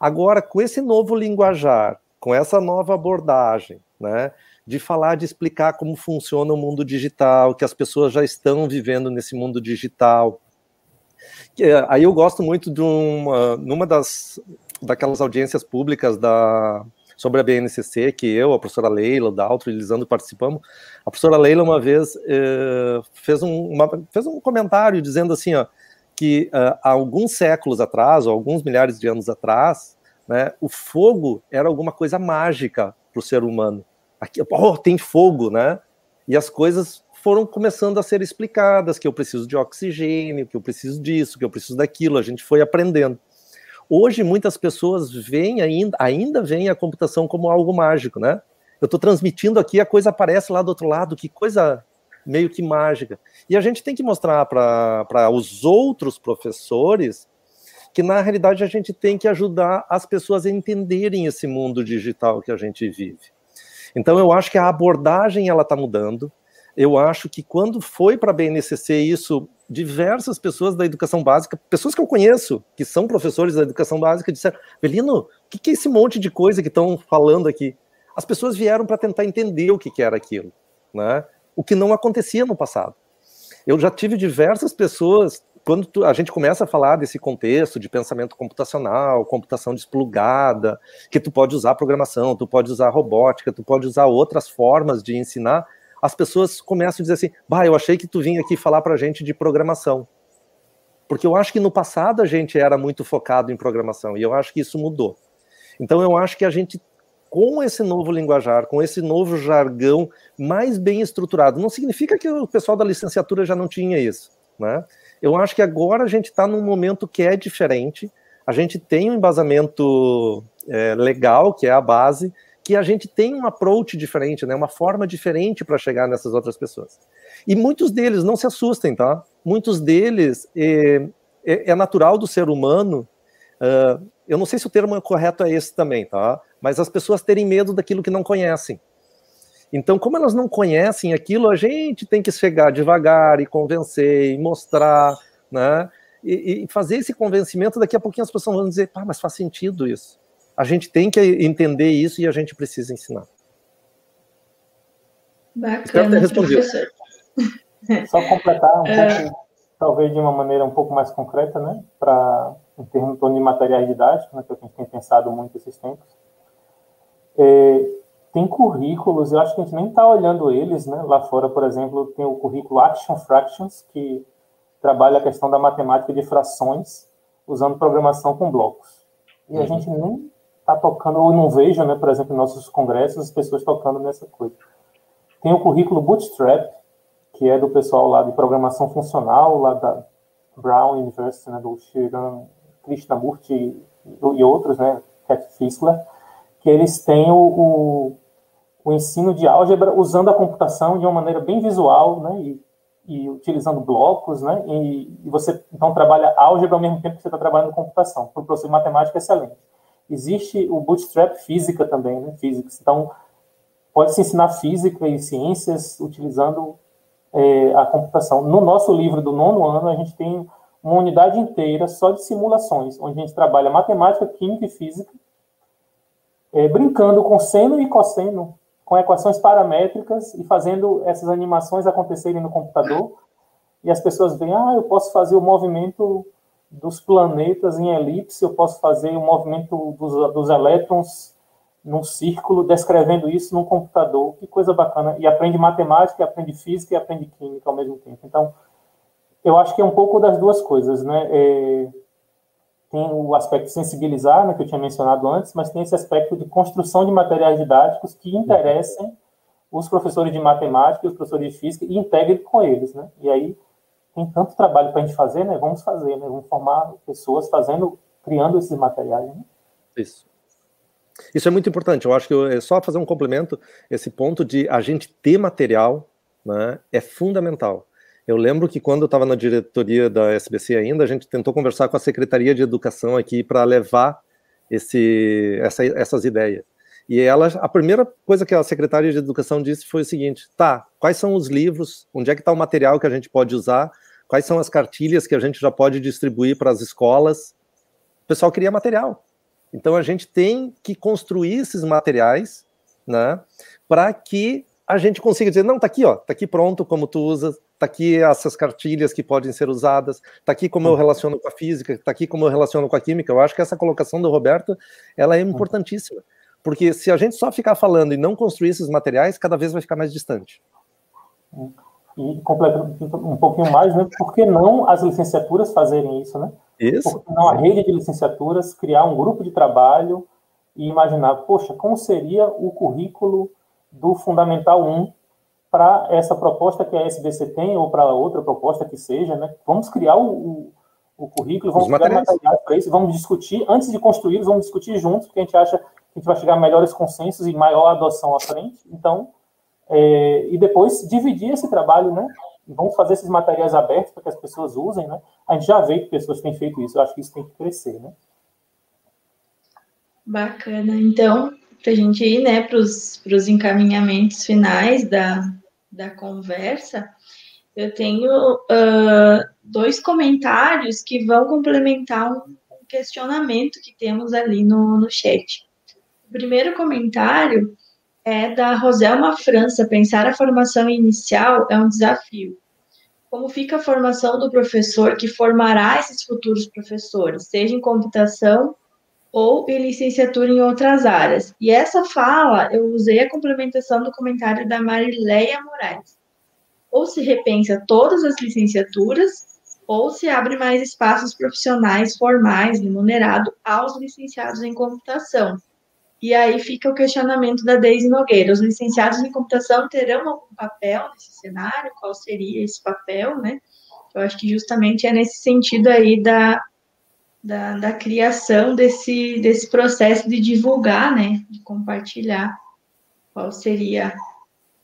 Speaker 3: Agora, com esse novo linguajar, com essa nova abordagem, né, de falar, de explicar como funciona o mundo digital, que as pessoas já estão vivendo nesse mundo digital. Eh, aí eu gosto muito de uma, numa das daquelas audiências públicas da sobre a BNCC, que eu, a professora Leila, o Daltro e Lisandro participamos, a professora Leila uma vez eh, fez, um, uma, fez um comentário dizendo assim, ó, que uh, há alguns séculos atrás, ou alguns milhares de anos atrás, né, o fogo era alguma coisa mágica para o ser humano. Aqui, oh, tem fogo, né? E as coisas foram começando a ser explicadas, que eu preciso de oxigênio, que eu preciso disso, que eu preciso daquilo, a gente foi aprendendo. Hoje, muitas pessoas veem ainda, ainda veem a computação como algo mágico, né? Eu estou transmitindo aqui, a coisa aparece lá do outro lado, que coisa meio que mágica. E a gente tem que mostrar para os outros professores que, na realidade, a gente tem que ajudar as pessoas a entenderem esse mundo digital que a gente vive. Então, eu acho que a abordagem ela está mudando. Eu acho que quando foi para a BNCC isso, diversas pessoas da educação básica, pessoas que eu conheço, que são professores da educação básica, disseram: Belino, o que, que é esse monte de coisa que estão falando aqui? As pessoas vieram para tentar entender o que, que era aquilo. Né? o que não acontecia no passado. Eu já tive diversas pessoas, quando tu, a gente começa a falar desse contexto de pensamento computacional, computação desplugada, que tu pode usar programação, tu pode usar robótica, tu pode usar outras formas de ensinar, as pessoas começam a dizer assim: bah, eu achei que tu vinha aqui falar para a gente de programação. Porque eu acho que no passado a gente era muito focado em programação e eu acho que isso mudou. Então eu acho que a gente, com esse novo linguajar, com esse novo jargão mais bem estruturado, não significa que o pessoal da licenciatura já não tinha isso, né? Eu acho que agora a gente está num momento que é diferente, a gente tem um embasamento é, legal, que é a base, que a gente tem um approach diferente, né, uma forma diferente para chegar nessas outras pessoas. E muitos deles, não se assustem, tá? Muitos deles é, é, é natural do ser humano. Uh, eu não sei se o termo correto é esse também, tá? Mas as pessoas terem medo daquilo que não conhecem. Então, como elas não conhecem aquilo, a gente tem que chegar devagar e convencer, e mostrar, né? E, e fazer esse convencimento, daqui a pouquinho as pessoas vão dizer, pá, mas faz sentido isso. A gente tem que entender isso e a gente precisa ensinar.
Speaker 2: Bacana, professor.
Speaker 4: Só completar um é... pouco, talvez de uma maneira um pouco mais concreta, né, para em termos de materiais didáticos, né, que a gente tem pensado muito esses tempos. É, tem currículos, eu acho que a gente nem está olhando eles, né? Lá fora, por exemplo, tem o currículo Action Fractions, que trabalha a questão da matemática de frações usando programação com blocos. E a uhum. gente nem está tocando, ou não vejo, né, por exemplo, em nossos congressos, as pessoas tocando nessa coisa. Tem o currículo Bootstrap, que é do pessoal lá de programação funcional, lá da Brown University, né, do Shiran Krishnamurti e, e outros, né, Cat Fischler, que eles têm o, o, o, ensino de álgebra usando a computação de uma maneira bem visual, né, e, e utilizando blocos, né, e, e, você então trabalha álgebra ao mesmo tempo que você está trabalhando computação, por um processo de matemática excelente. Existe o Bootstrap Física também, né, Physics, então pode-se ensinar física e ciências utilizando é, a computação. No nosso livro do nono ano, a gente tem uma unidade inteira só de simulações, onde a gente trabalha matemática, química e física, é, brincando com seno e cosseno, com equações paramétricas e fazendo essas animações acontecerem no computador. E as pessoas veem, ah, eu posso fazer o movimento dos planetas em elipse, eu posso fazer o movimento dos, dos elétrons num círculo, descrevendo isso num computador. Que coisa bacana. E aprende matemática, aprende física e aprende química ao mesmo tempo. Então, eu acho que é um pouco das duas coisas, né? É, tem o aspecto de sensibilizar, né, que eu tinha mencionado antes, mas tem esse aspecto de construção de materiais didáticos que interessem os professores de matemática e os professores de física e integrem com eles, né? E aí tem tanto trabalho para a gente fazer, né? Vamos fazer, né? Vamos formar pessoas fazendo, criando esses materiais. Né?
Speaker 3: Isso. Isso é muito importante. Eu acho que é só fazer um complemento. Esse ponto de a gente ter material né, é fundamental. Eu lembro que quando eu estava na diretoria da SBC ainda, a gente tentou conversar com a Secretaria de Educação aqui para levar esse, essa, essas ideias. E ela, a primeira coisa que a secretária de Educação disse foi o seguinte: tá, quais são os livros, onde é que está o material que a gente pode usar, quais são as cartilhas que a gente já pode distribuir para as escolas. O pessoal queria material. Então a gente tem que construir esses materiais, né, para que a gente consiga dizer, não, tá aqui, ó, tá aqui pronto como tu usa, tá aqui essas cartilhas que podem ser usadas, tá aqui como eu uhum. relaciono com a física, tá aqui como eu relaciono com a química. Eu acho que essa colocação do Roberto, ela é uhum. importantíssima, porque se a gente só ficar falando e não construir esses materiais, cada vez vai ficar mais distante.
Speaker 4: E completando um pouquinho mais, né? Por que não as licenciaturas fazerem isso, né?
Speaker 3: Isso.
Speaker 4: Por que não a rede de licenciaturas criar um grupo de trabalho e imaginar, poxa, como seria o currículo do Fundamental 1 para essa proposta que a SBC tem ou para outra proposta que seja, né? Vamos criar o, o, o currículo, vamos criar materiais para isso, vamos discutir, antes de construí-los, vamos discutir juntos, porque a gente acha que a gente vai chegar a melhores consensos e maior adoção à frente. Então, é, e depois dividir esse trabalho, né? vamos fazer esses materiais abertos para que as pessoas usem, né? A gente já vê que pessoas têm feito isso, eu acho que isso tem que crescer, né?
Speaker 2: Bacana. Então, para a gente ir né, para os encaminhamentos finais da, da conversa, eu tenho uh, dois comentários que vão complementar um, questionamento que temos ali no, no chat. O primeiro comentário é da Roselma França. Pensar a formação inicial é um desafio. Como fica a formação do professor que formará esses futuros professores, seja em computação ou em licenciatura em outras áreas. E essa fala, eu usei a complementação do comentário da Marileia Moraes. Ou se repensa todas as licenciaturas, ou se abre mais espaços profissionais formais, remunerado, aos licenciados em computação. E aí fica o questionamento da Deise Nogueira. Os licenciados em computação terão algum papel nesse cenário? Qual seria esse papel, né? Eu acho que justamente é nesse sentido aí da, da, da criação desse, desse processo de divulgar, né? De compartilhar qual seria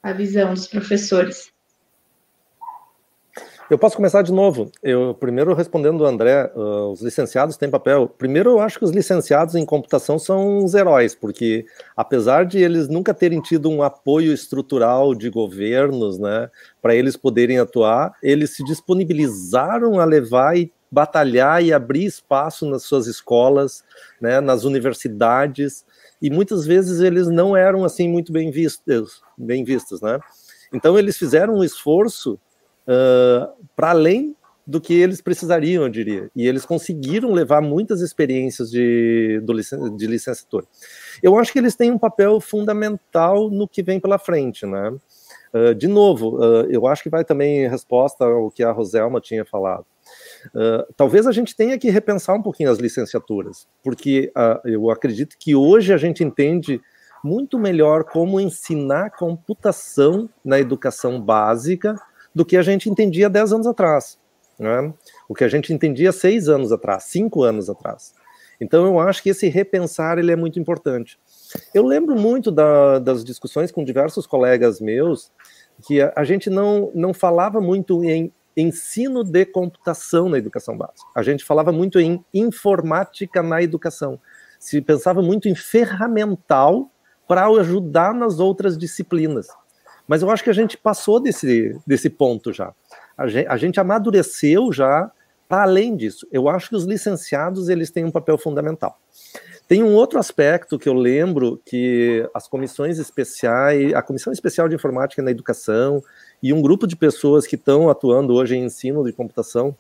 Speaker 2: a visão dos professores.
Speaker 3: Eu posso começar de novo. Eu primeiro respondendo o André, uh, os licenciados têm papel. Primeiro, eu acho que os licenciados em computação são os heróis, porque apesar de eles nunca terem tido um apoio estrutural de governos, né, para eles poderem atuar, eles se disponibilizaram a levar e batalhar e abrir espaço nas suas escolas, né, nas universidades, e muitas vezes eles não eram assim muito bem vistos, bem vistos, né? Então eles fizeram um esforço uh, para além do que eles precisariam, eu diria. E eles conseguiram levar muitas experiências de, do, de licenciatura. Eu acho que eles têm um papel fundamental no que vem pela frente, né? Uh, de novo, uh, eu acho que vai também em resposta ao que a Roselma tinha falado. Uh, talvez a gente tenha que repensar um pouquinho as licenciaturas, porque eu acredito que hoje a gente entende muito melhor como ensinar computação na educação básica do que a gente entendia 10 anos atrás. Né? O que a gente entendia seis anos atrás, cinco anos atrás. Então eu acho que esse repensar ele é muito importante. Eu lembro muito da, das discussões com diversos colegas meus que a, a, gente não, não falava muito em ensino de computação na educação básica. A gente falava muito em informática na educação. Se pensava muito em ferramental para ajudar nas outras disciplinas. Mas eu acho que a gente passou desse, desse ponto já. A gente, a gente amadureceu já para além disso. Eu acho que os licenciados eles têm um papel fundamental. Tem um outro aspecto que eu lembro que as comissões especiais, a Comissão Especial de Informática na Educação e um grupo de pessoas que estão atuando hoje em ensino de computação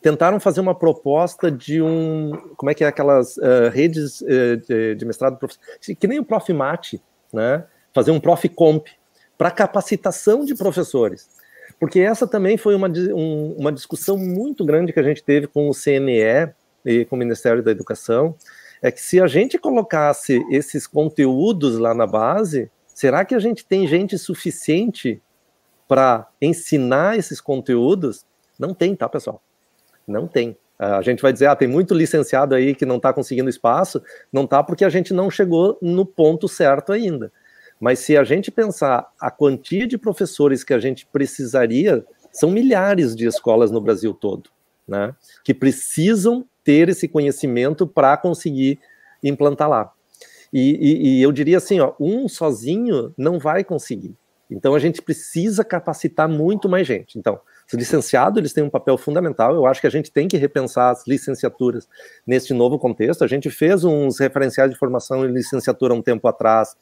Speaker 3: tentaram fazer uma proposta de um, como é que é aquelas uh, redes uh, de, de, mestrado, que nem o Prof. Mate, né? Fazer um Prof. Comp, para capacitação de professores. Porque essa também foi uma, um, uma discussão muito grande que a gente teve com o CNE e com o Ministério da Educação, é que se a gente colocasse esses conteúdos lá na base, será que a gente tem gente suficiente para ensinar esses conteúdos? Não tem, tá, pessoal? Não tem. A gente vai dizer, ah, tem muito licenciado aí que não está conseguindo espaço. Não está porque a gente não chegou no ponto certo ainda. Mas se a gente pensar a quantia de professores que a gente precisaria, são milhares de escolas no Brasil todo, né? Que precisam ter esse conhecimento para conseguir implantar lá. E, e, e, eu diria assim, ó, um sozinho não vai conseguir. Então a gente precisa capacitar muito mais gente. Então, os licenciados eles têm um papel fundamental. Eu acho que a gente tem que repensar as licenciaturas neste novo contexto. A gente fez uns referenciais de formação em licenciatura um tempo atrás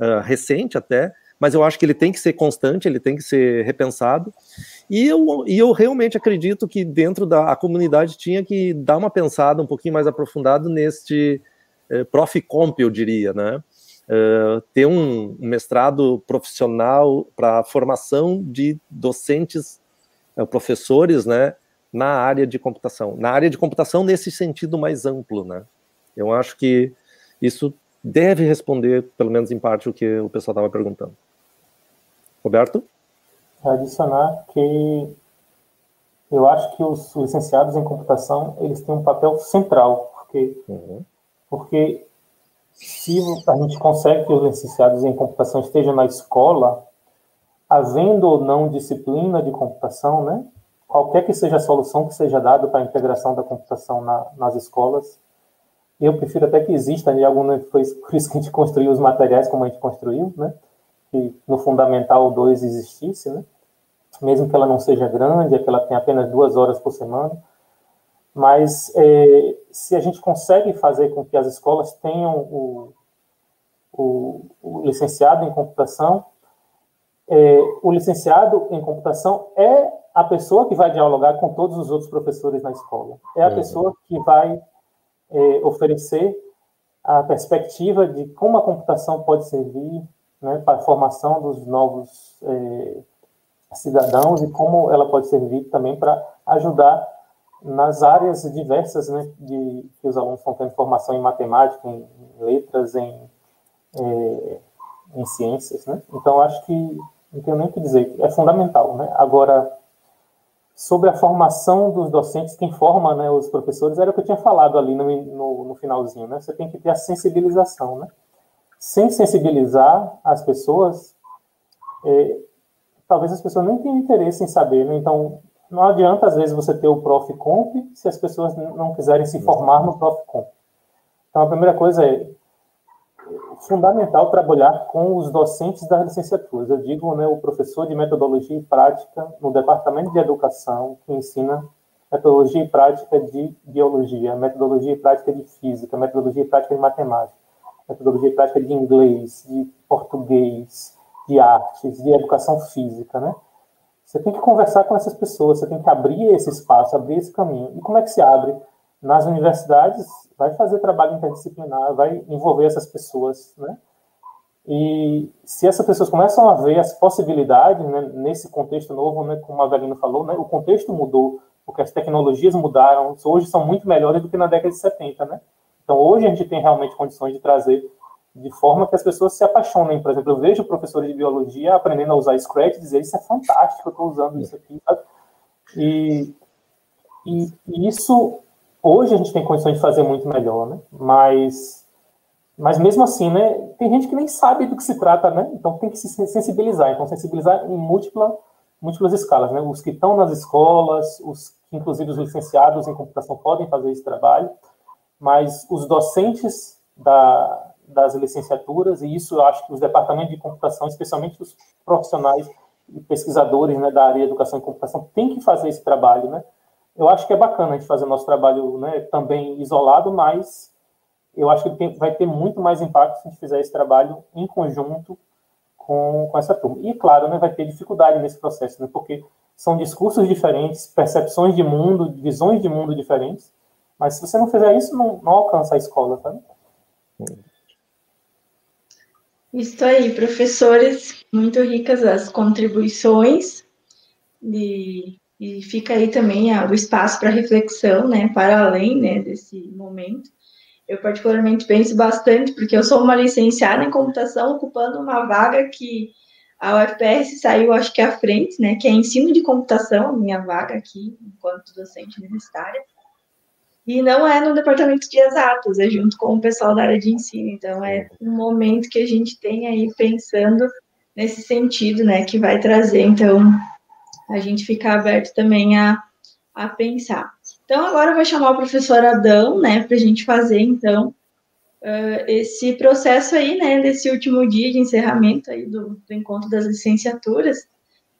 Speaker 3: uh, recente até, mas eu acho que ele tem que ser constante, ele tem que ser repensado. E eu, e eu realmente acredito que dentro da comunidade tinha que dar uma pensada um pouquinho mais aprofundada neste uh, prof. comp, eu diria, né? Uh, ter um, um, mestrado profissional para formação de docentes, uh, professores, né, na área de computação. Na área de computação nesse sentido mais amplo, né? Eu acho que isso deve responder, pelo menos em parte, o que o pessoal estava perguntando. Roberto?
Speaker 4: Adicionar que eu acho que os licenciados em computação eles têm um papel central, porque, uhum. porque se a gente consegue que os licenciados em computação estejam na escola, havendo ou não disciplina de computação, né? Qualquer que seja a solução que seja dada para a integração da computação na, nas escolas, eu prefiro até que exista de alguma foi por isso que a gente construiu os materiais como a gente construiu, né? Que no Fundamental 2 existisse, né? Mesmo que ela não seja grande, é que ela tenha apenas duas horas por semana. Mas é, se a gente consegue fazer com que as escolas tenham o, o, o licenciado em computação, é, o licenciado em computação é a pessoa que vai dialogar com todos os outros professores na escola. É a uhum. pessoa que vai é, oferecer a perspectiva de como a computação pode servir né, para a formação dos novos é, cidadãos e como ela pode servir também para ajudar nas áreas diversas né, de que os alunos estão tendo formação em matemática, em, letras, em, é, em ciências. Né? Então, acho que não tenho nem o que dizer, é fundamental. Né? Agora, sobre a formação dos docentes, quem forma né, os professores, era o que eu tinha falado ali no, no, no finalzinho, né? Você tem que ter a sensibilização, né? Sem sensibilizar as pessoas, é, talvez as pessoas nem tenham interesse em saber, né? Então, não adianta, às vezes, você ter o Prof. Comp se as pessoas não quiserem se formar no Prof. Comp. Então, a primeira coisa é fundamental trabalhar com os docentes das licenciaturas. Eu digo, né, o professor de metodologia e prática no departamento de educação que ensina metodologia e prática de biologia, metodologia e prática de física, metodologia e prática de matemática, metodologia prática de inglês, de português, de artes, de educação física, né? Você tem que conversar com essas pessoas, você tem que abrir esse espaço, abrir esse caminho. E como é que se abre? Nas universidades, vai fazer trabalho interdisciplinar, vai envolver essas pessoas, né? E se essas pessoas começam a ver as possibilidades, né, nesse contexto novo, né, como a Avelino falou, né, o contexto mudou, porque as tecnologias mudaram, hoje são muito melhores do que na década de 70, né? Então, hoje a gente tem realmente condições de trazer de forma que as pessoas se apaixonem. Por exemplo, eu vejo professores de biologia aprendendo a usar Scratch e dizer isso é fantástico, eu estou usando isso aqui. E, e, isso Hoje a gente tem condições de fazer muito melhor, né? Mas, mas mesmo assim, né? Tem gente que nem sabe do que se trata, né? Então tem que se sensibilizar. Então sensibilizar em múltipla, múltiplas escalas, né? Os que estão nas escolas, os inclusive os licenciados em computação podem fazer esse trabalho, mas os docentes da, das licenciaturas, e isso eu acho que os departamentos de computação, especialmente os profissionais e pesquisadores né, da área de educação e computação, têm que fazer esse trabalho, né? eu acho que é bacana a gente fazer nosso trabalho né, também isolado, mas eu acho que tem, vai ter muito mais impacto se a gente fizer esse trabalho em conjunto com, com essa turma. E, claro, né, vai ter dificuldade nesse processo, né, porque são discursos diferentes, percepções de mundo, visões de mundo diferentes, mas se você não fizer isso, não, não alcança a escola, tá?
Speaker 2: Isso aí, professores, muito ricas as contribuições de e fica aí também o espaço para reflexão, né, para além, né, desse momento. Eu particularmente penso bastante, porque eu sou uma licenciada em computação, ocupando uma vaga que a UFPS saiu, acho que à frente, né, que é ensino de computação, minha vaga aqui, enquanto docente universitária. E não é no departamento de exatos, é junto com o pessoal da área de ensino. Então, é um momento que a gente tem aí pensando nesse sentido, né, que vai trazer, então, a gente ficar aberto também a, a pensar. Então, agora eu vou chamar o professor Adão, né, para a gente fazer, então, uh, esse processo aí, né, desse último dia de encerramento aí do, do encontro das licenciaturas,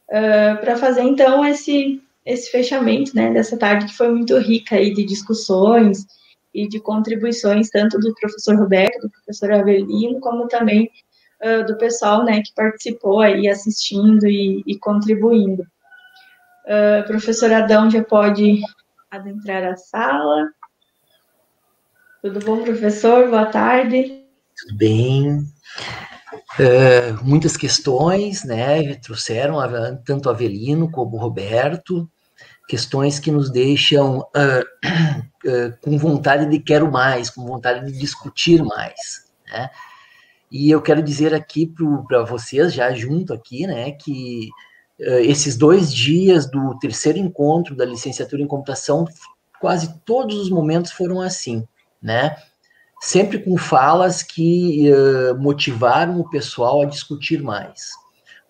Speaker 2: uh, para fazer, então, esse, esse fechamento, né, dessa tarde que foi muito rica aí de discussões e de contribuições, tanto do professor Roberto, do professor Avelino, como também uh, do pessoal, né, que participou aí assistindo e, e contribuindo. Uh, professor Adão já pode adentrar a sala. Tudo bom, professor? Boa tarde.
Speaker 5: Tudo bem. Uh, muitas questões, né? Trouxeram tanto Avelino como Roberto, questões que nos deixam uh, com vontade de quero mais, com vontade de discutir mais, né? E eu quero dizer aqui para vocês, já junto aqui, né, que eh, esses dois dias do terceiro encontro da licenciatura em computação, quase todos os momentos foram assim, né? Sempre com falas que uh, motivaram o pessoal a discutir mais.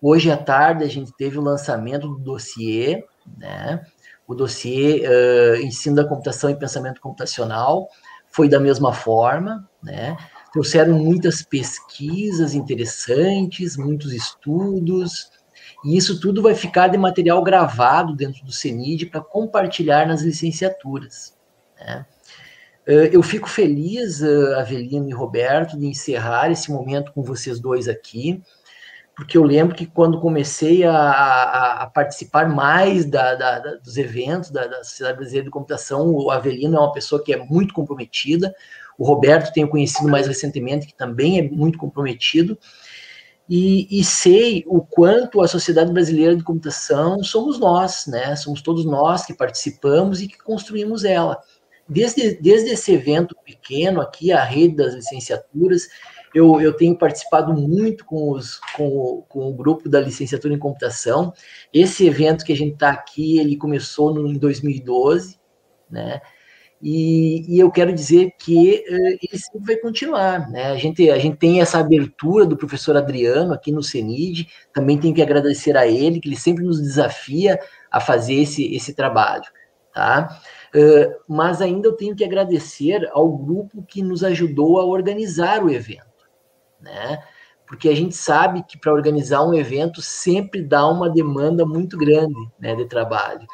Speaker 5: Hoje à tarde a gente teve o lançamento do dossiê, né? O dossiê uh, Ensino da Computação e Pensamento Computacional foi da mesma forma, né? Trouxeram muitas pesquisas interessantes, muitos estudos, e isso tudo vai ficar de material gravado dentro do CENID para compartilhar nas licenciaturas. Né? Eu fico feliz, Avelino e Roberto, de encerrar esse momento com vocês dois aqui, porque eu lembro que quando comecei a, a, a participar mais da, da, da, dos eventos da, da Sociedade Brasileira de Computação, o Avelino é uma pessoa que é muito comprometida, o Roberto tenho conhecido mais recentemente, que também é muito comprometido, e, e, sei o quanto a Sociedade Brasileira de Computação somos nós, né? Somos todos nós que participamos e que construímos ela. Desde, desde esse evento pequeno aqui, a rede das licenciaturas, eu, eu tenho participado muito com, os, com, com o grupo da licenciatura em computação. Esse evento que a gente está aqui, ele começou no, em 2012, né? E, e, eu quero dizer que uh, ele sempre vai continuar. Né? A, gente, a gente tem essa abertura do professor Adriano aqui no CENID, também tem que agradecer a ele, que ele sempre nos desafia a fazer esse, esse trabalho. Tá? Uh, mas ainda eu tenho que agradecer ao grupo que nos ajudou a organizar o evento né? Porque a gente sabe que para organizar um evento sempre dá uma demanda muito grande, né, de trabalho.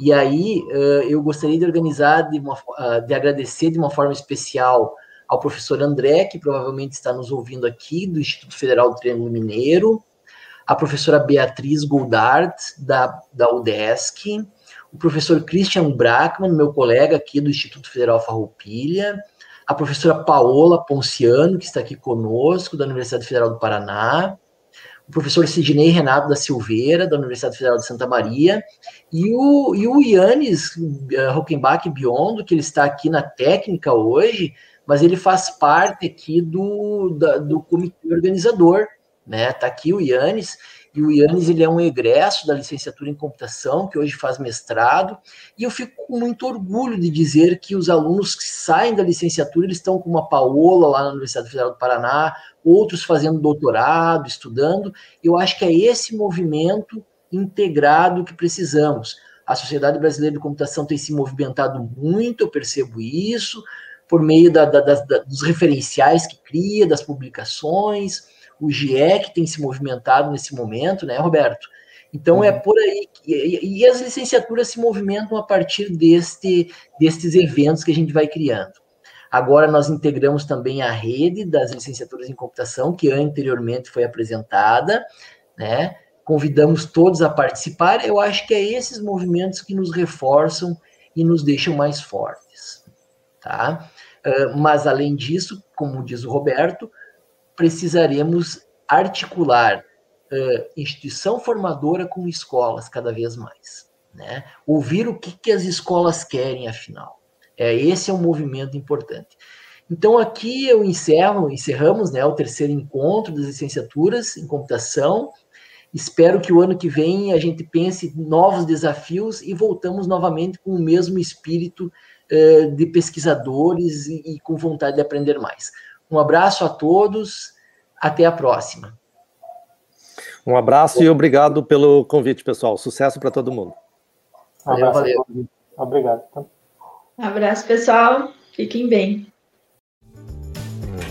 Speaker 5: E aí eu gostaria de organizar, de, uma, uh, de agradecer de uma forma especial ao professor André, que provavelmente está nos ouvindo aqui, do Instituto Federal do Triângulo Mineiro, a professora Beatriz Goldart, da, da UDESC, o professor Christian Brackman, meu colega aqui do Instituto Federal Farroupilha, a professora Paola Ponciano, que está aqui conosco, da Universidade Federal do Paraná, o professor Sidney Renato da Silveira, da Universidade Federal de Santa Maria, e o, e o Yannis uh, Biondo, que ele está aqui na técnica hoje, mas ele faz parte aqui do, da, do comitê organizador, né? Está aqui o Yannis, e o Yannis ele é um egresso da licenciatura em computação, que hoje faz mestrado, e eu fico com muito orgulho de dizer que os alunos que saem da licenciatura, eles estão com uma Paola lá na Universidade Federal do Paraná, outros fazendo doutorado, estudando. Eu acho que é esse movimento integrado que precisamos. A Sociedade Brasileira de Computação tem se movimentado muito, eu percebo isso, por meio da, da, da, dos referenciais que cria, das publicações, o GIEC tem se movimentado nesse momento, né, Roberto? Então é uhum. é por aí. E, e, as licenciaturas se movimentam a partir deste, destes eventos que a gente vai criando. Agora nós integramos também a rede das licenciaturas em computação, que anteriormente foi apresentada, né? Convidamos todos a participar. Eu acho que é esses movimentos que nos reforçam e nos deixam mais fortes, tá? Uh, mas além disso, como diz o Roberto, precisaremos articular uh, instituição formadora com escolas cada vez mais. Né? Ouvir o que, que as escolas querem, afinal. É, esse é um movimento importante. Então, aqui eu encerro, encerramos né, o terceiro encontro das licenciaturas em computação. Espero que o ano que vem a gente pense novos desafios e voltamos novamente com o mesmo espírito uh, de pesquisadores e, e com vontade de aprender mais. Um abraço a todos, até a próxima.
Speaker 3: Um abraço e obrigado pelo convite, pessoal. Sucesso para todo mundo.
Speaker 5: Valeu, valeu.
Speaker 4: Obrigado.
Speaker 2: Um abraço, pessoal. Fiquem bem.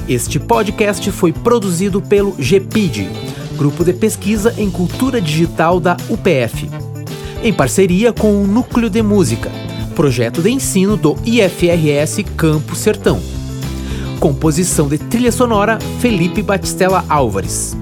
Speaker 1: Este podcast foi produzido pelo GPID, Grupo de Pesquisa em Cultura Digital da UPF, em parceria com o Núcleo de Música, projeto de ensino do IFRS Campo Sertão. Composição de trilha sonora Felipe Batistella Álvares.